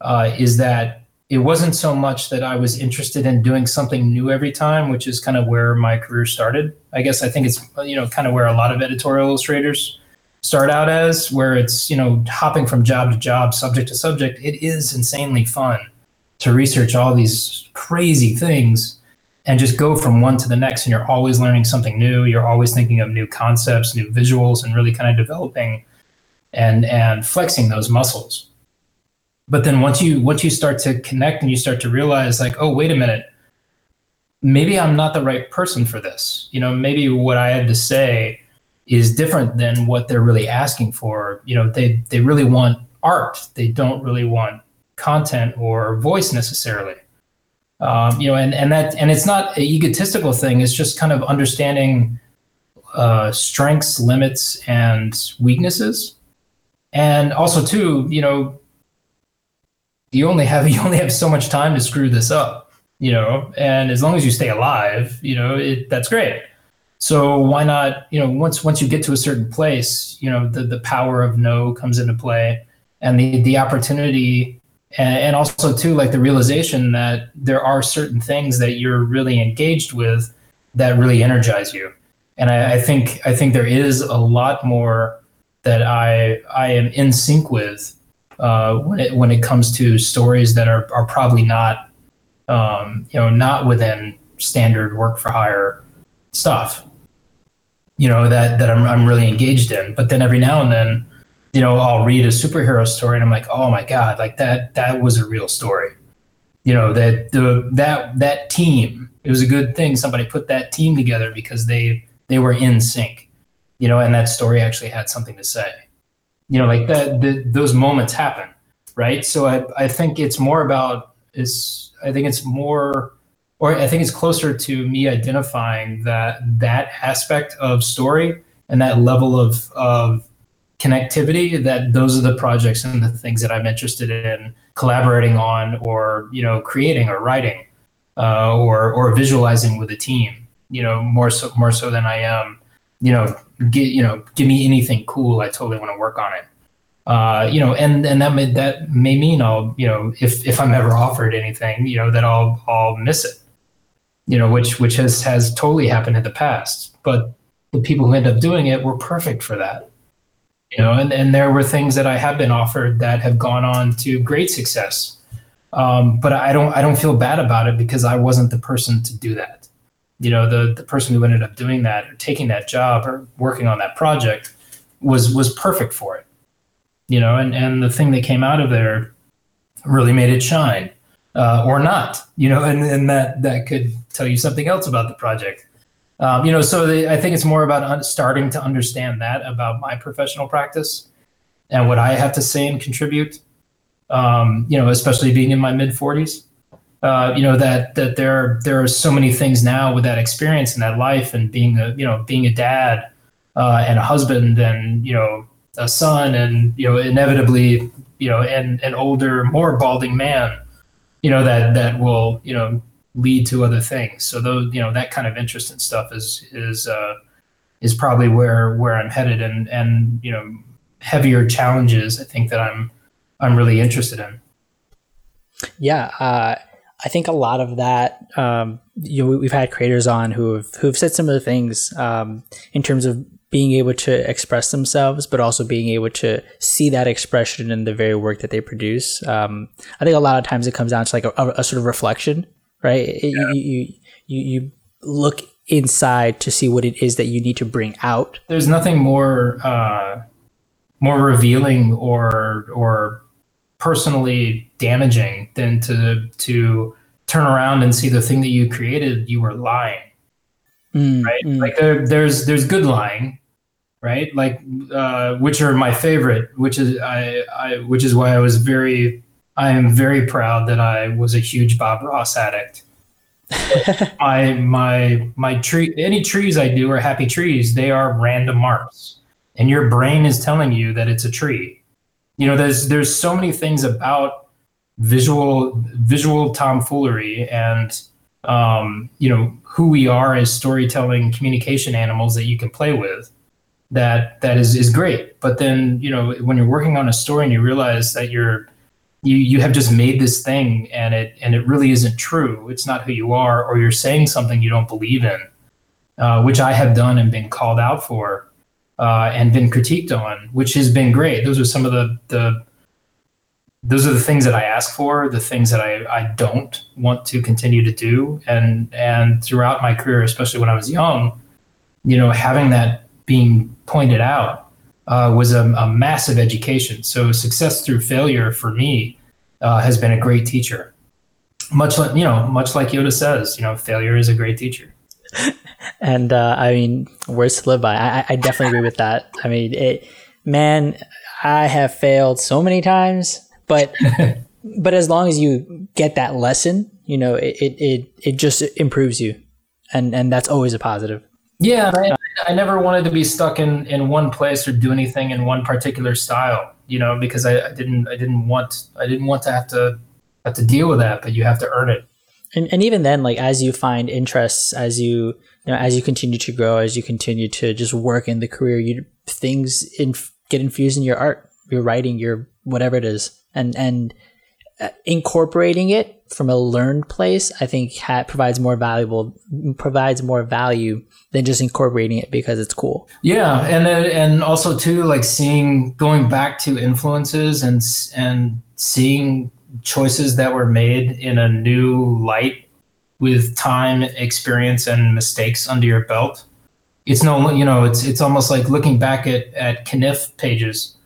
uh, is that it wasn't so much that I was interested in doing something new every time, which is kind of where my career started. I guess I think it's you know kind of where a lot of editorial illustrators start out as, where it's you know hopping from job to job, subject to subject. It is insanely fun to research all these crazy things and just go from one to the next and you're always learning something new you're always thinking of new concepts new visuals and really kind of developing and and flexing those muscles but then once you once you start to connect and you start to realize like oh wait a minute. Maybe i'm not the right person for this. You know maybe what i had to say is different than what they're really asking for. You know they they really want art. They don't really want content or voice necessarily. Um, you know and and that and it's not an egotistical thing. It's just kind of understanding uh, strengths limits and weaknesses. And also too you know you only have you only have so much time to screw this up you know? And as long as you stay alive you know it, that's great. So why not you know once once you get to a certain place you know the the power of no comes into play and the the opportunity and, and also too like the realization that there are certain things that you're really engaged with that really energize you. And I, I think i think there is a lot more that i i am in sync with uh, when it when it comes to stories that are are probably not um, you know not within standard work for hire stuff you know that that I'm I'm really engaged in. But then every now and then you know I'll read a superhero story and I'm like oh my god like that that was a real story. You know that the that that team it was a good thing somebody put that team together because they they were in sync you know and that story actually had something to say you know like that the, those moments happen right? So I, I think it's more about is i think it's more or i think it's closer to me identifying that that aspect of story and that level of of connectivity that those are the projects and the things that i'm interested in collaborating on or you know creating or writing uh, or or visualizing with a team you know more so more so than i am you know get you know give me anything cool i totally want to work on it. Uh, you know and and that may that may mean i'll you know if if i'm ever offered anything you know that i'll i'll miss it. You know which which has has totally happened in the past but the people who end up doing it were perfect for that. You know and and there were things that i have been offered that have gone on to great success. Um, but i don't i don't feel bad about it because i wasn't the person to do that you know the the person who ended up doing that or taking that job or working on that project was was perfect for it. You know and and the thing that came out of there really made it shine uh, or not you know and and that that could tell you something else about the project. Um, you know so the, i think it's more about un- starting to understand that about my professional practice and what i have to say and contribute um, you know especially being in my mid 40s uh, you know that that there there are so many things now with that experience and that life and being a you know being a dad uh, and a husband and you know a son and you know inevitably you know an an older more balding man you know that that will you know lead to other things so those you know that kind of interest in stuff is is uh, is probably where where I'm headed and and you know heavier challenges I think that I'm I'm really interested in. Yeah, uh, I think a lot of that, um, you know, we've had creators on who have who've said some of the things um, in terms of being able to express themselves, but also being able to see that expression in the very work that they produce. Um, I think a lot of times it comes down to like a, a sort of reflection, right? It, yeah. you, you, you you look inside to see what it is that you need to bring out. There's nothing more uh, more revealing or or personally damaging than to to turn around and see the thing that you created you were lying mm, right? mm. like there, there's there's good lying right? Like uh, which are my favorite which is I, I which is why i was very i am very proud that i was a huge bob ross addict. My my my tree any trees i do are happy trees. They are random marks. And your brain is telling you that it's a tree you know there's there's so many things about visual visual tomfoolery and um, you know who we are as storytelling communication animals that you can play with that that is is great but then you know when you're working on a story and you realize that you're you you have just made this thing and it and it really isn't true. It's not who you are, or you're saying something you don't believe in, uh, which I have done and been called out for, uh, and been critiqued on, which has been great. Those are some of the the those are the things that I ask for, the things that I, I don't want to continue to do. And and throughout my career, especially when I was young, you know, having that being pointed out uh, was a, a, massive education. So success through failure for me uh, has been a great teacher. Much like you know, much like Yoda says, you know, failure is a great teacher. and uh, I mean, words to live by. I, I definitely agree with that. I mean, it, man, I have failed so many times but but as long as you get that lesson, you know, it, it, it, it just improves you. And, and that's always a positive. Yeah. I, I never wanted to be stuck in, in one place or do anything in one particular style, you know, because I, I didn't, I didn't want, I didn't want to have to have to deal with that, but you have to earn it. And, and even then, like as you find interests, as you, you know, as you continue to grow, as you continue to just work in the career, you things in, get infused in your art, your writing, your whatever it is and and uh, incorporating it from a learned place, I think ha- provides more valuable provides more value than just incorporating it because it's cool. Yeah, and then, and also too like seeing going back to influences and and seeing choices that were made in a new light with time, experience, and mistakes under your belt. It's no, you know, it's it's almost like looking back at at Caniff pages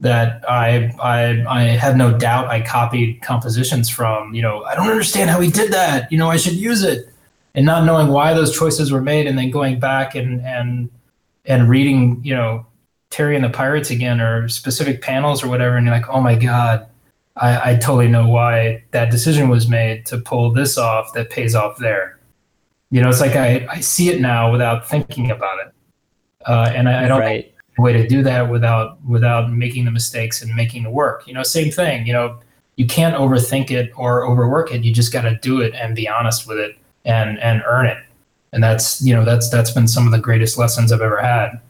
that I I I have no doubt I copied compositions from. You know, I don't understand how he did that. You know, I should use it, and not knowing why those choices were made, and then going back and and and reading, you know, Terry and the Pirates again, or specific panels or whatever, and you're like, oh my god. I, I totally know why that decision was made to pull this off that pays off there. You know, it's like I, I see it now without thinking about it. Uh, and I, I don't right way to do that without without making the mistakes and making the work. You know, same thing. You know, you can't overthink it or overwork it. You just got to do it and be honest with it and and earn it. And that's you know that's that's been some of the greatest lessons I've ever had.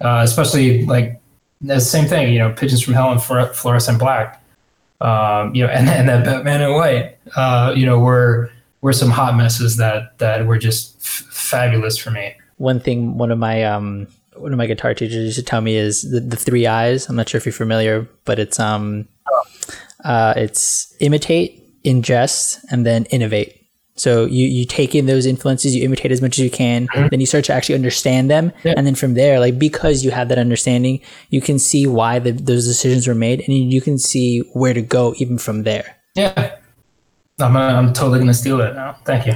Uh, especially like the same thing. You know, pigeons from hell and fluorescent black. Um, you know, and and that Batman in white. Uh, you know, were were some hot messes that that were just f- fabulous for me. One thing, one of my um one of my guitar teachers used to tell me is the, the three eyes. I'm not sure if you're familiar, but it's um, uh, it's imitate, ingest, and then innovate. So you you take in those influences, you imitate as much as you can, mm-hmm. then you start to actually understand them, yeah. and then from there, like because you have that understanding, you can see why the, those decisions were made, and you can see where to go even from there. Yeah, I'm I'm totally gonna steal it now. Thank you.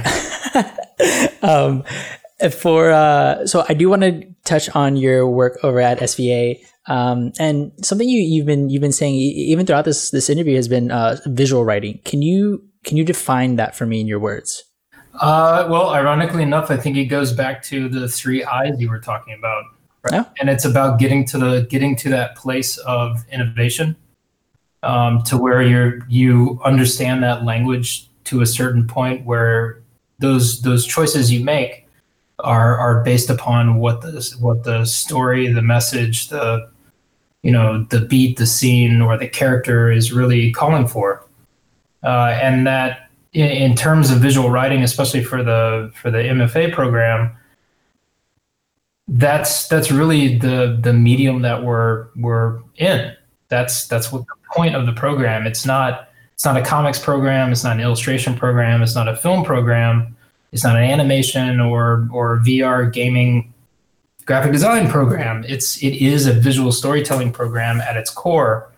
um, for uh, so I do want to touch on your work over at SVA. Um, and something you, you've been you've been saying even throughout this this interview has been uh, visual writing. Can you can you define that for me in your words? Uh, well, ironically enough, I think it goes back to the three eyes you were talking about, right? Yeah. And it's about getting to the getting to that place of innovation, um, to where you're you understand that language to a certain point where those those choices you make are are based upon what the what the story, the message, the you know the beat, the scene, or the character is really calling for, uh, and that in, in, terms of visual writing, especially for the for the MFA program, that's that's really the the medium that we're we're in. That's that's what the point of the program. It's not it's not a comics program. It's not an illustration program. It's not a film program it's not an animation or or VR gaming graphic design program. It's it is a visual storytelling program at its core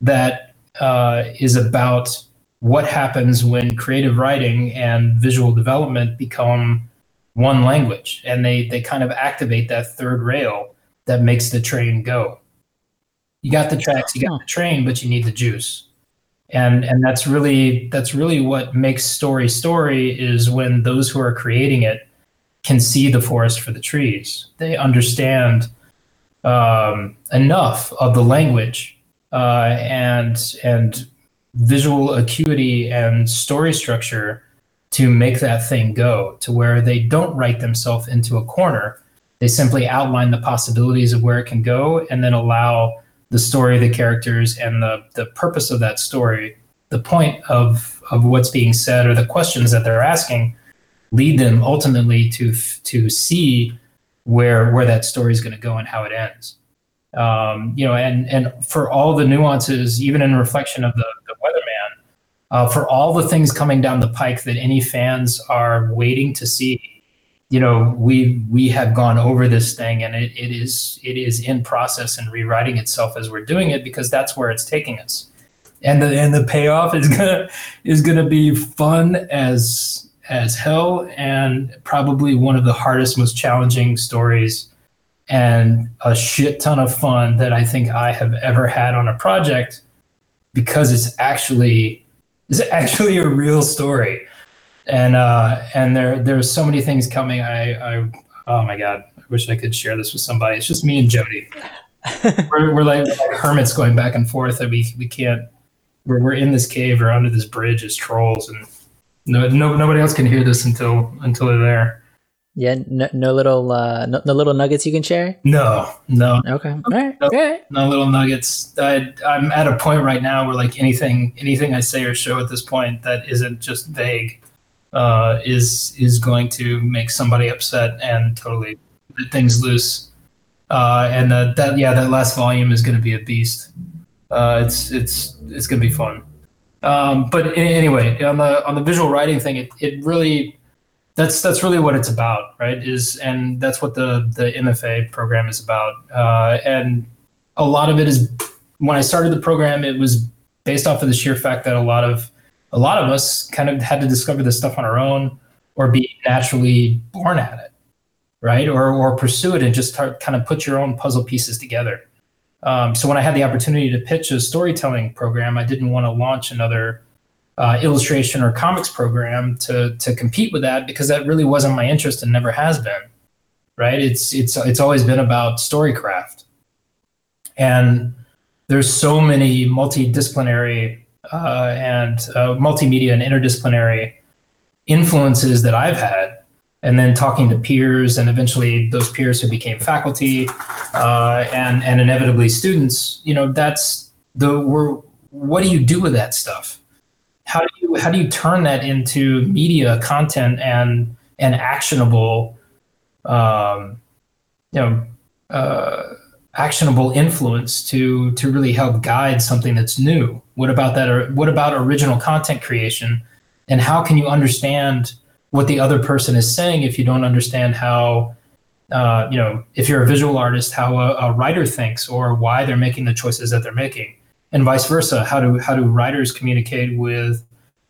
that uh, is about what happens when creative writing and visual development become one language, and they they kind of activate that third rail that makes the train go. You got the tracks, you got the train, but you need the juice. And and that's really that's really what makes story story is when those who are creating it can see the forest for the trees. They understand um, enough of the language uh, and and visual acuity and story structure to make that thing go to where they don't write themselves into a corner they simply outline the possibilities of where it can go and then allow the story, the characters, and the the purpose of that story the point of of what's being said or the questions that they're asking lead them ultimately to to see where where that story is going to go and how it ends. Um, you know, and and for all the nuances, even in reflection of the, uh, for all the things coming down the pike that any fans are waiting to see, you know, we we have gone over this thing and it, it is it is in process and rewriting itself as we're doing it because that's where it's taking us. And the and the payoff is gonna is gonna be fun as as hell and probably one of the hardest, most challenging stories and a shit ton of fun that I think I have ever had on a project because it's actually it's actually a real story. And uh and there there's so many things coming. I I oh my god, I wish I could share this with somebody. It's just me and Jody. we're, we're like, like hermits going back and forth and we we can't we're, we're in this cave or under this bridge as trolls and no, no, nobody else can hear this until until they're there. Yeah, no, no little uh, no, no, little nuggets you can share. No, no. Okay, all right, no, okay. No little nuggets. I, I'm at a point right now where like anything anything I say or show at this point that isn't just vague uh, is is going to make somebody upset and totally let things loose. Uh, and uh, that yeah, that last volume is going to be a beast. Uh, it's it's it's going to be fun. Um, but anyway, on the on the visual writing thing, it, it really that's that's really what it's about, right? Is and that's what the the MFA program is about. Uh, and a lot of it is when I started the program, it was based off of the sheer fact that a lot of a lot of us kind of had to discover this stuff on our own or be naturally born at it, right? Or or pursue it and just start, kind of put your own puzzle pieces together. Um, so when I had the opportunity to pitch a storytelling program, I didn't want to launch another uh, illustration or comics program to to compete with that because that really wasn't my interest and never has been. Right? It's it's it's always been about storycraft, and there's so many multidisciplinary uh, and uh, multimedia and interdisciplinary influences that I've had and then talking to peers and eventually those peers who became faculty uh, and and inevitably students you know that's the we're what do you do with that stuff how do you how do you turn that into media content and and actionable um, you know uh, actionable influence to to really help guide something that's new? What about that or what about original content creation? And how can you understand what the other person is saying if you don't understand how uh, you know if you're a visual artist how a, a, writer thinks or why they're making the choices that they're making and vice versa. How do how do writers communicate with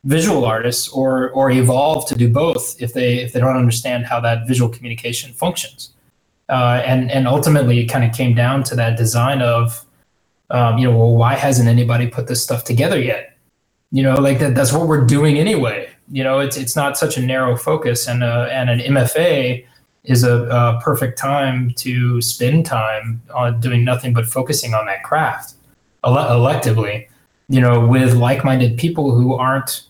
visual artists or or evolve to do both if they if they don't understand how that visual communication functions? Uh, and and ultimately it kind of came down to that design of um, you know well why hasn't anybody put this stuff together yet? You know like that that's what we're doing anyway. You know it's it's not such a narrow focus and uh, and an mfa is a, a, perfect time to spend time on doing nothing but focusing on that craft ele- electively you know with like-minded people who aren't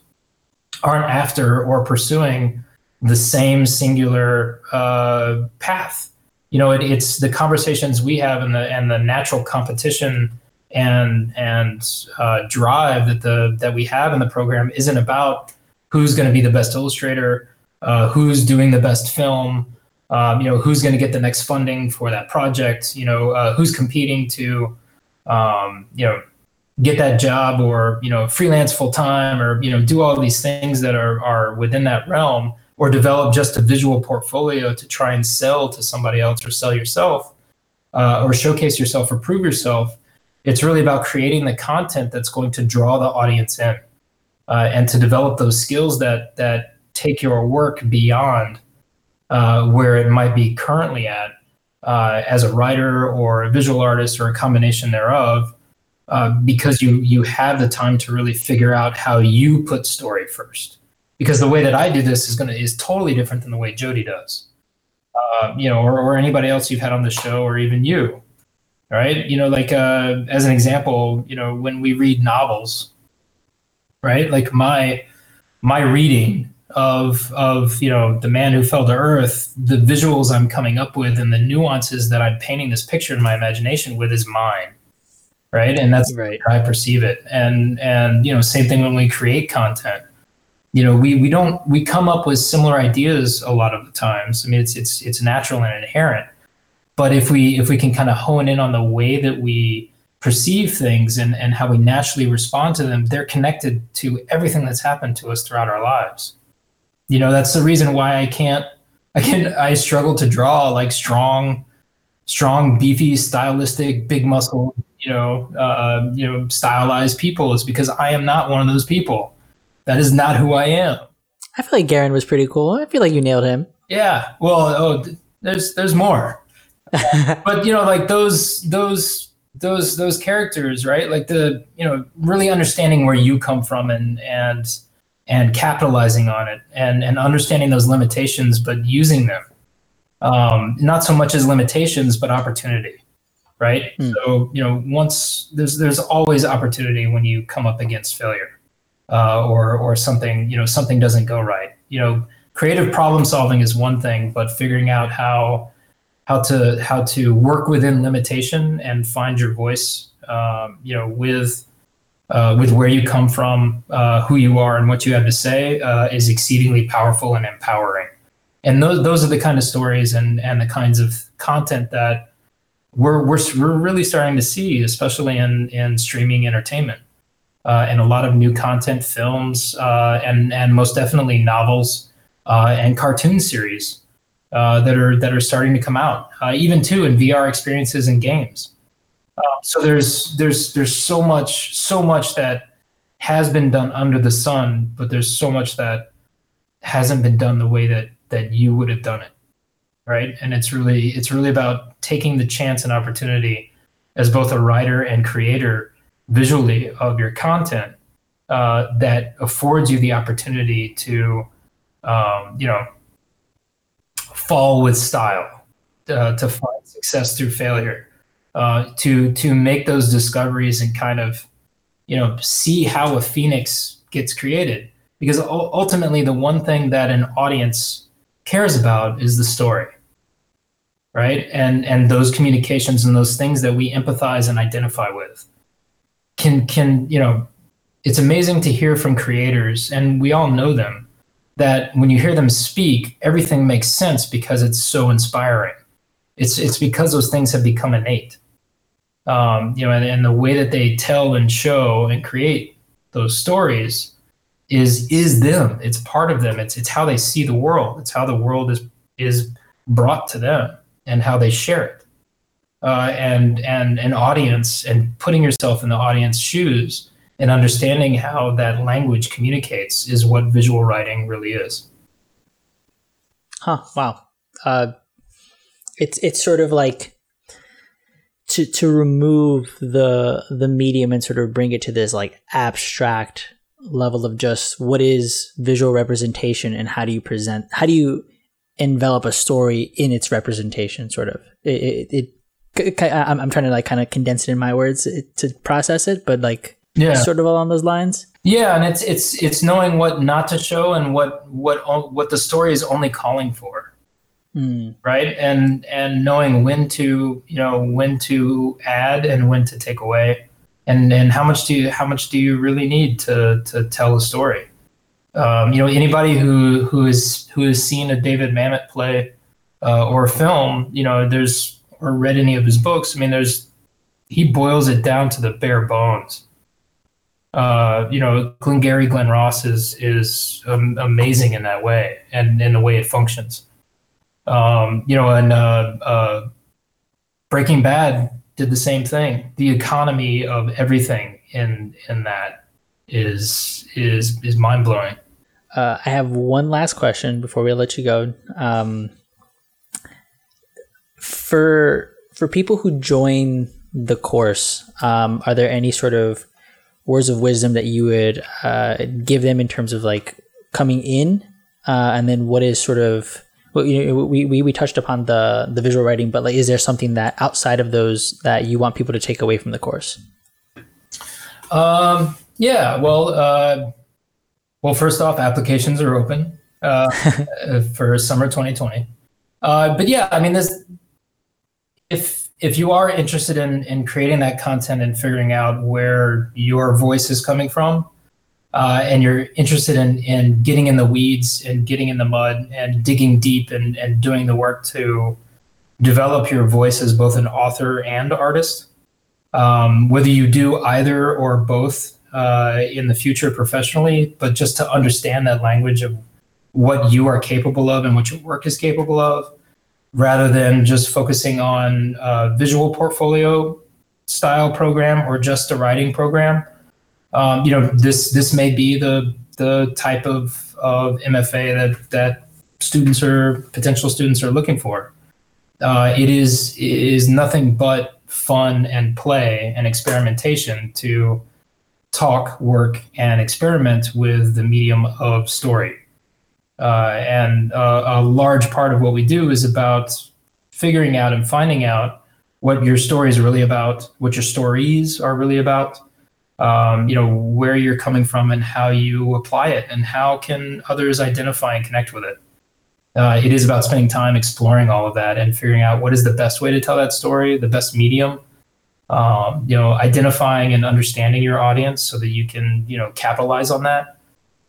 aren't after or pursuing the same singular uh, path. You know it, it's the conversations we have and the and the natural competition and and uh, drive that the that we have in the program isn't about who's going to be the best illustrator, uh, who's doing the best film, um, you know, who's going to get the next funding for that project, you know, uh, who's competing to, um, you know, get that job or you know freelance full time or you know do all these things that are are within that realm or develop just a visual portfolio to try and sell to somebody else or sell yourself uh, or showcase yourself or prove yourself it's really about creating the content that's going to draw the audience in uh, and to develop those skills that that take your work beyond uh, where it might be currently at uh, as a writer or a visual artist or a combination thereof uh, because you you have the time to really figure out how you put story first. Because the way that I do this is to is totally different than the way Jody does. Uh, you know or, or anybody else you've had on the show or even you right? You know like uh, as an example you know when we read novels right? Like my my reading of of you know the man who fell to earth the visuals i'm coming up with and the nuances that i'm painting this picture in my imagination with is mine right? And that's right. how I perceive it. And and you know, same thing when we create content. You know, we we don't we come up with similar ideas a lot of the times. I mean, it's it's it's natural and inherent. But if we if we can kind of hone in on the way that we perceive things and, and how we naturally respond to them, they're connected to everything that's happened to us throughout our lives. You know, that's the reason why I can't I can I struggle to draw like strong, strong, beefy, stylistic, big muscle, you know, uh, you know, stylized people is because I am not one of those people. That is not who I am. I feel like Garen was pretty cool. I feel like you nailed him. Yeah. Well, oh, there's there's more. but you know, like those those those those characters, right? Like the you know, really understanding where you come from and and and capitalizing on it and and understanding those limitations, but using them. Um, not so much as limitations, but opportunity, right? Hmm. So you know, once there's there's always opportunity when you come up against failure, uh, or or something you know something doesn't go right. You know, creative problem solving is one thing, but figuring out how how to how to work within limitation and find your voice, um, you know, with uh, with where you come from, uh, who you are, and what you have to say uh, is exceedingly powerful and empowering. And those those are the kind of stories and and the kinds of content that we're we're we're really starting to see, especially in in streaming entertainment, uh, and a lot of new content, films, uh, and and most definitely novels uh, and cartoon series that are that are starting to come out, even too in VR experiences and games. Um, so there's there's there's so much so much that has been done under the sun, but there's so much that hasn't been done the way that that you would have done it, right? And it's really it's really about taking the chance and opportunity as both a writer and creator visually of your content uh, that affords you the opportunity to um, you know fall with style uh, to find success through failure uh, to to make those discoveries and kind of you know see how a phoenix gets created. Because ultimately the one thing that an audience cares about is the story right? And and those communications and those things that we empathize and identify with can can you know it's amazing to hear from creators and we all know them that when you hear them speak everything makes sense because it's so inspiring it's it's because those things have become innate um, you know, and, and the way that they tell and show and create those stories is is them. It's part of them. It's it's how they see the world. It's how the world is is brought to them and how they share it. Uh, and and an audience and putting yourself in the audience shoes and understanding how that language communicates is what visual writing really is. Huh. Wow. Uh, it's it's sort of like to to remove the the medium and sort of bring it to this like abstract level of just what is visual representation and how do you present how do you envelop a story in its representation sort of. It, it, it I'm, I'm trying to like kind of condense it in my words to process it but like yeah. sort of along those lines. Yeah and it's it's it's knowing what not to show and what what what the story is only calling for mm. right and and knowing when to you know when to add and when to take away and and how much do you how much do you really need to to tell a story um, you know anybody who who is who has seen a david mamet play uh, or film you know there's or read any of his books i mean there's he boils it down to the bare bones uh, you know, Glengarry Glen Ross is is um, amazing in that way, and in the way it functions. Um, you know, and uh, uh, Breaking Bad did the same thing. The economy of everything in in that is is is mind blowing. Uh, I have one last question before we let you go. Um, for for people who join the course, um, are there any sort of words of wisdom that you would uh, give them in terms of like coming in, uh, and then what is sort of well, you know, we, we, we touched upon the the visual writing, but like, is there something that outside of those that you want people to take away from the course? Um, yeah, well, uh, well, first off, applications are open uh, for summer 2020. Uh, but yeah, I mean, this if if you are interested in in creating that content and figuring out where your voice is coming from, uh, and you're interested in in getting in the weeds and getting in the mud and digging deep and and doing the work to develop your voice as both an author and artist, um, whether you do either or both uh, in the future professionally, but just to understand that language of what you are capable of and what your work is capable of rather than just focusing on a visual portfolio style program or just a writing program. Um, you know, this this may be the the type of, of MFA that that students or potential students are looking for. Uh, it is it is nothing but fun and play and experimentation to talk, work, and experiment with the medium of story. Uh, and uh, a large part of what we do is about figuring out and finding out what your story is really about, what your stories are really about, um, you know, where you're coming from and how you apply it, and how can others identify and connect with it. Uh, it is about spending time exploring all of that and figuring out what is the best way to tell that story, the best medium. Um, you know, identifying and understanding your audience so that you can, you know, capitalize on that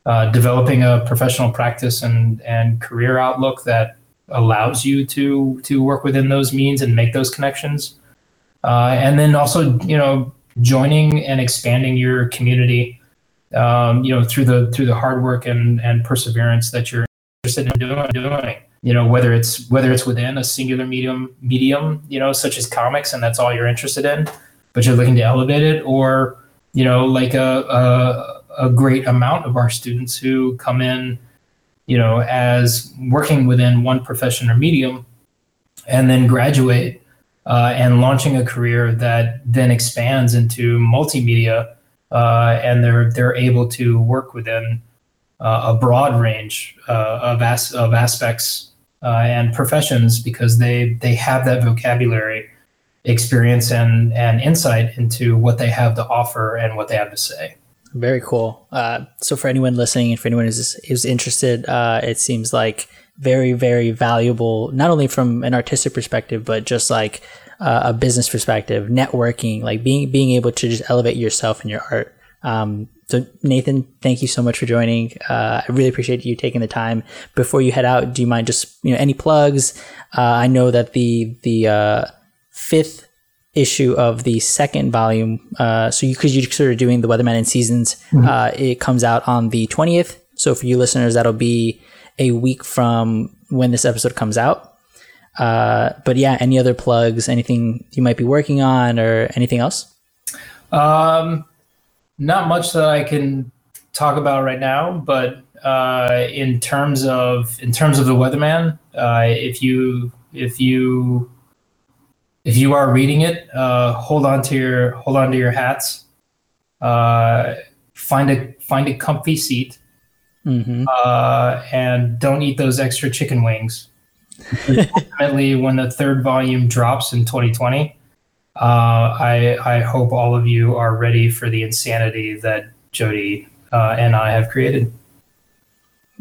uh, developing a professional practice and and career outlook that allows you to to work within those means and make those connections, uh, and then also you know joining and expanding your community, um, you know through the through the hard work and and perseverance that you're interested in doing. doing. You know whether it's whether it's within a singular medium medium, you know such as comics, and that's all you're interested in, but you're looking to elevate it, or you know like a, a a great amount of our students who come in, you know, as working within one profession or medium, and then graduate uh, and launching a career that then expands into multimedia, uh, and they're they're able to work within uh, a broad range uh, of as- of aspects uh, and professions because they they have that vocabulary experience and and insight into what they have to offer and what they have to say. Very cool. Uh, so for anyone listening, and for anyone who's, who's interested, uh, it seems like very, very valuable, not only from an artistic perspective, but just like uh, a business perspective, networking, like being, being able to just elevate yourself and your art. Um, so Nathan, thank you so much for joining. Uh, I really appreciate you taking the time. Before you head out, do you mind just, you know, any plugs? Uh, I know that the, the, uh, fifth issue of the second volume. Uh, so because you, are sort of doing the Weatherman in seasons, mm-hmm. uh, it comes out on the 20th. So for you listeners, that'll be a week from when this episode comes out. Uh, but yeah, any other plugs, anything you might be working on or anything else? Um, not much that I can talk about right now, but uh, in terms of in terms of the Weatherman, uh, if you if you if you are reading it, uh, hold on to your hold on to your hats. Uh, find a find a comfy seat, mm-hmm. uh, and don't eat those extra chicken wings. Ultimately, when the third volume drops in 2020, uh, I I hope all of you are ready for the insanity that Jody uh, and I have created.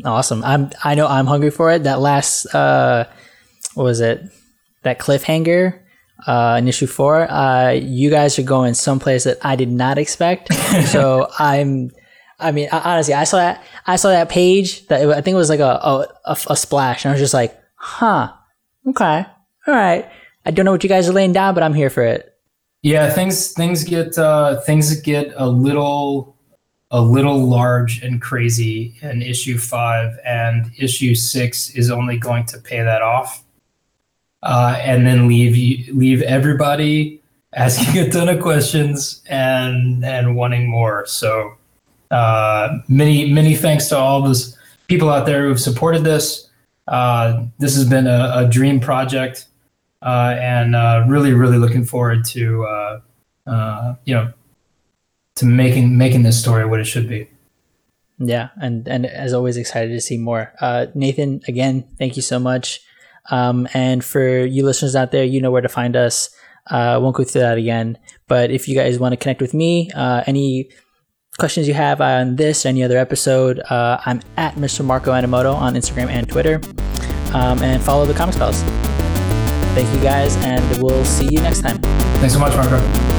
Awesome! I'm I know I'm hungry for it. That last uh, what was it? That cliffhanger uh, in issue four. Uh, you guys are going someplace that I did not expect. so I'm, I mean, honestly, I saw that, I saw that page that it, I think it was like a, a, a, a splash, and I was just like, huh, okay, all right. I don't know what you guys are laying down, but I'm here for it. Yeah, things things get uh, things get a little a little large and crazy in issue five, and issue six is only going to pay that off uh, and then leave you, leave everybody asking a ton of questions and and wanting more. So uh, many many thanks to all those people out there who've supported this. Uh, this has been a, a dream project, uh, and uh, really really looking forward to uh, you know to making making this story what it should be. Yeah, and and as always, excited to see more. Nathan, again, thank you so much. Um, and for you listeners out there, you know where to find us. Uh, I won't go through that again. But if you guys want to connect with me, uh, any questions you have on this or any other episode, uh, I'm at Mr. Marco Animoto on Instagram and Twitter. Um, and follow the Comics Pals. thank you guys, and we'll see you next time. Thanks so much, Marco.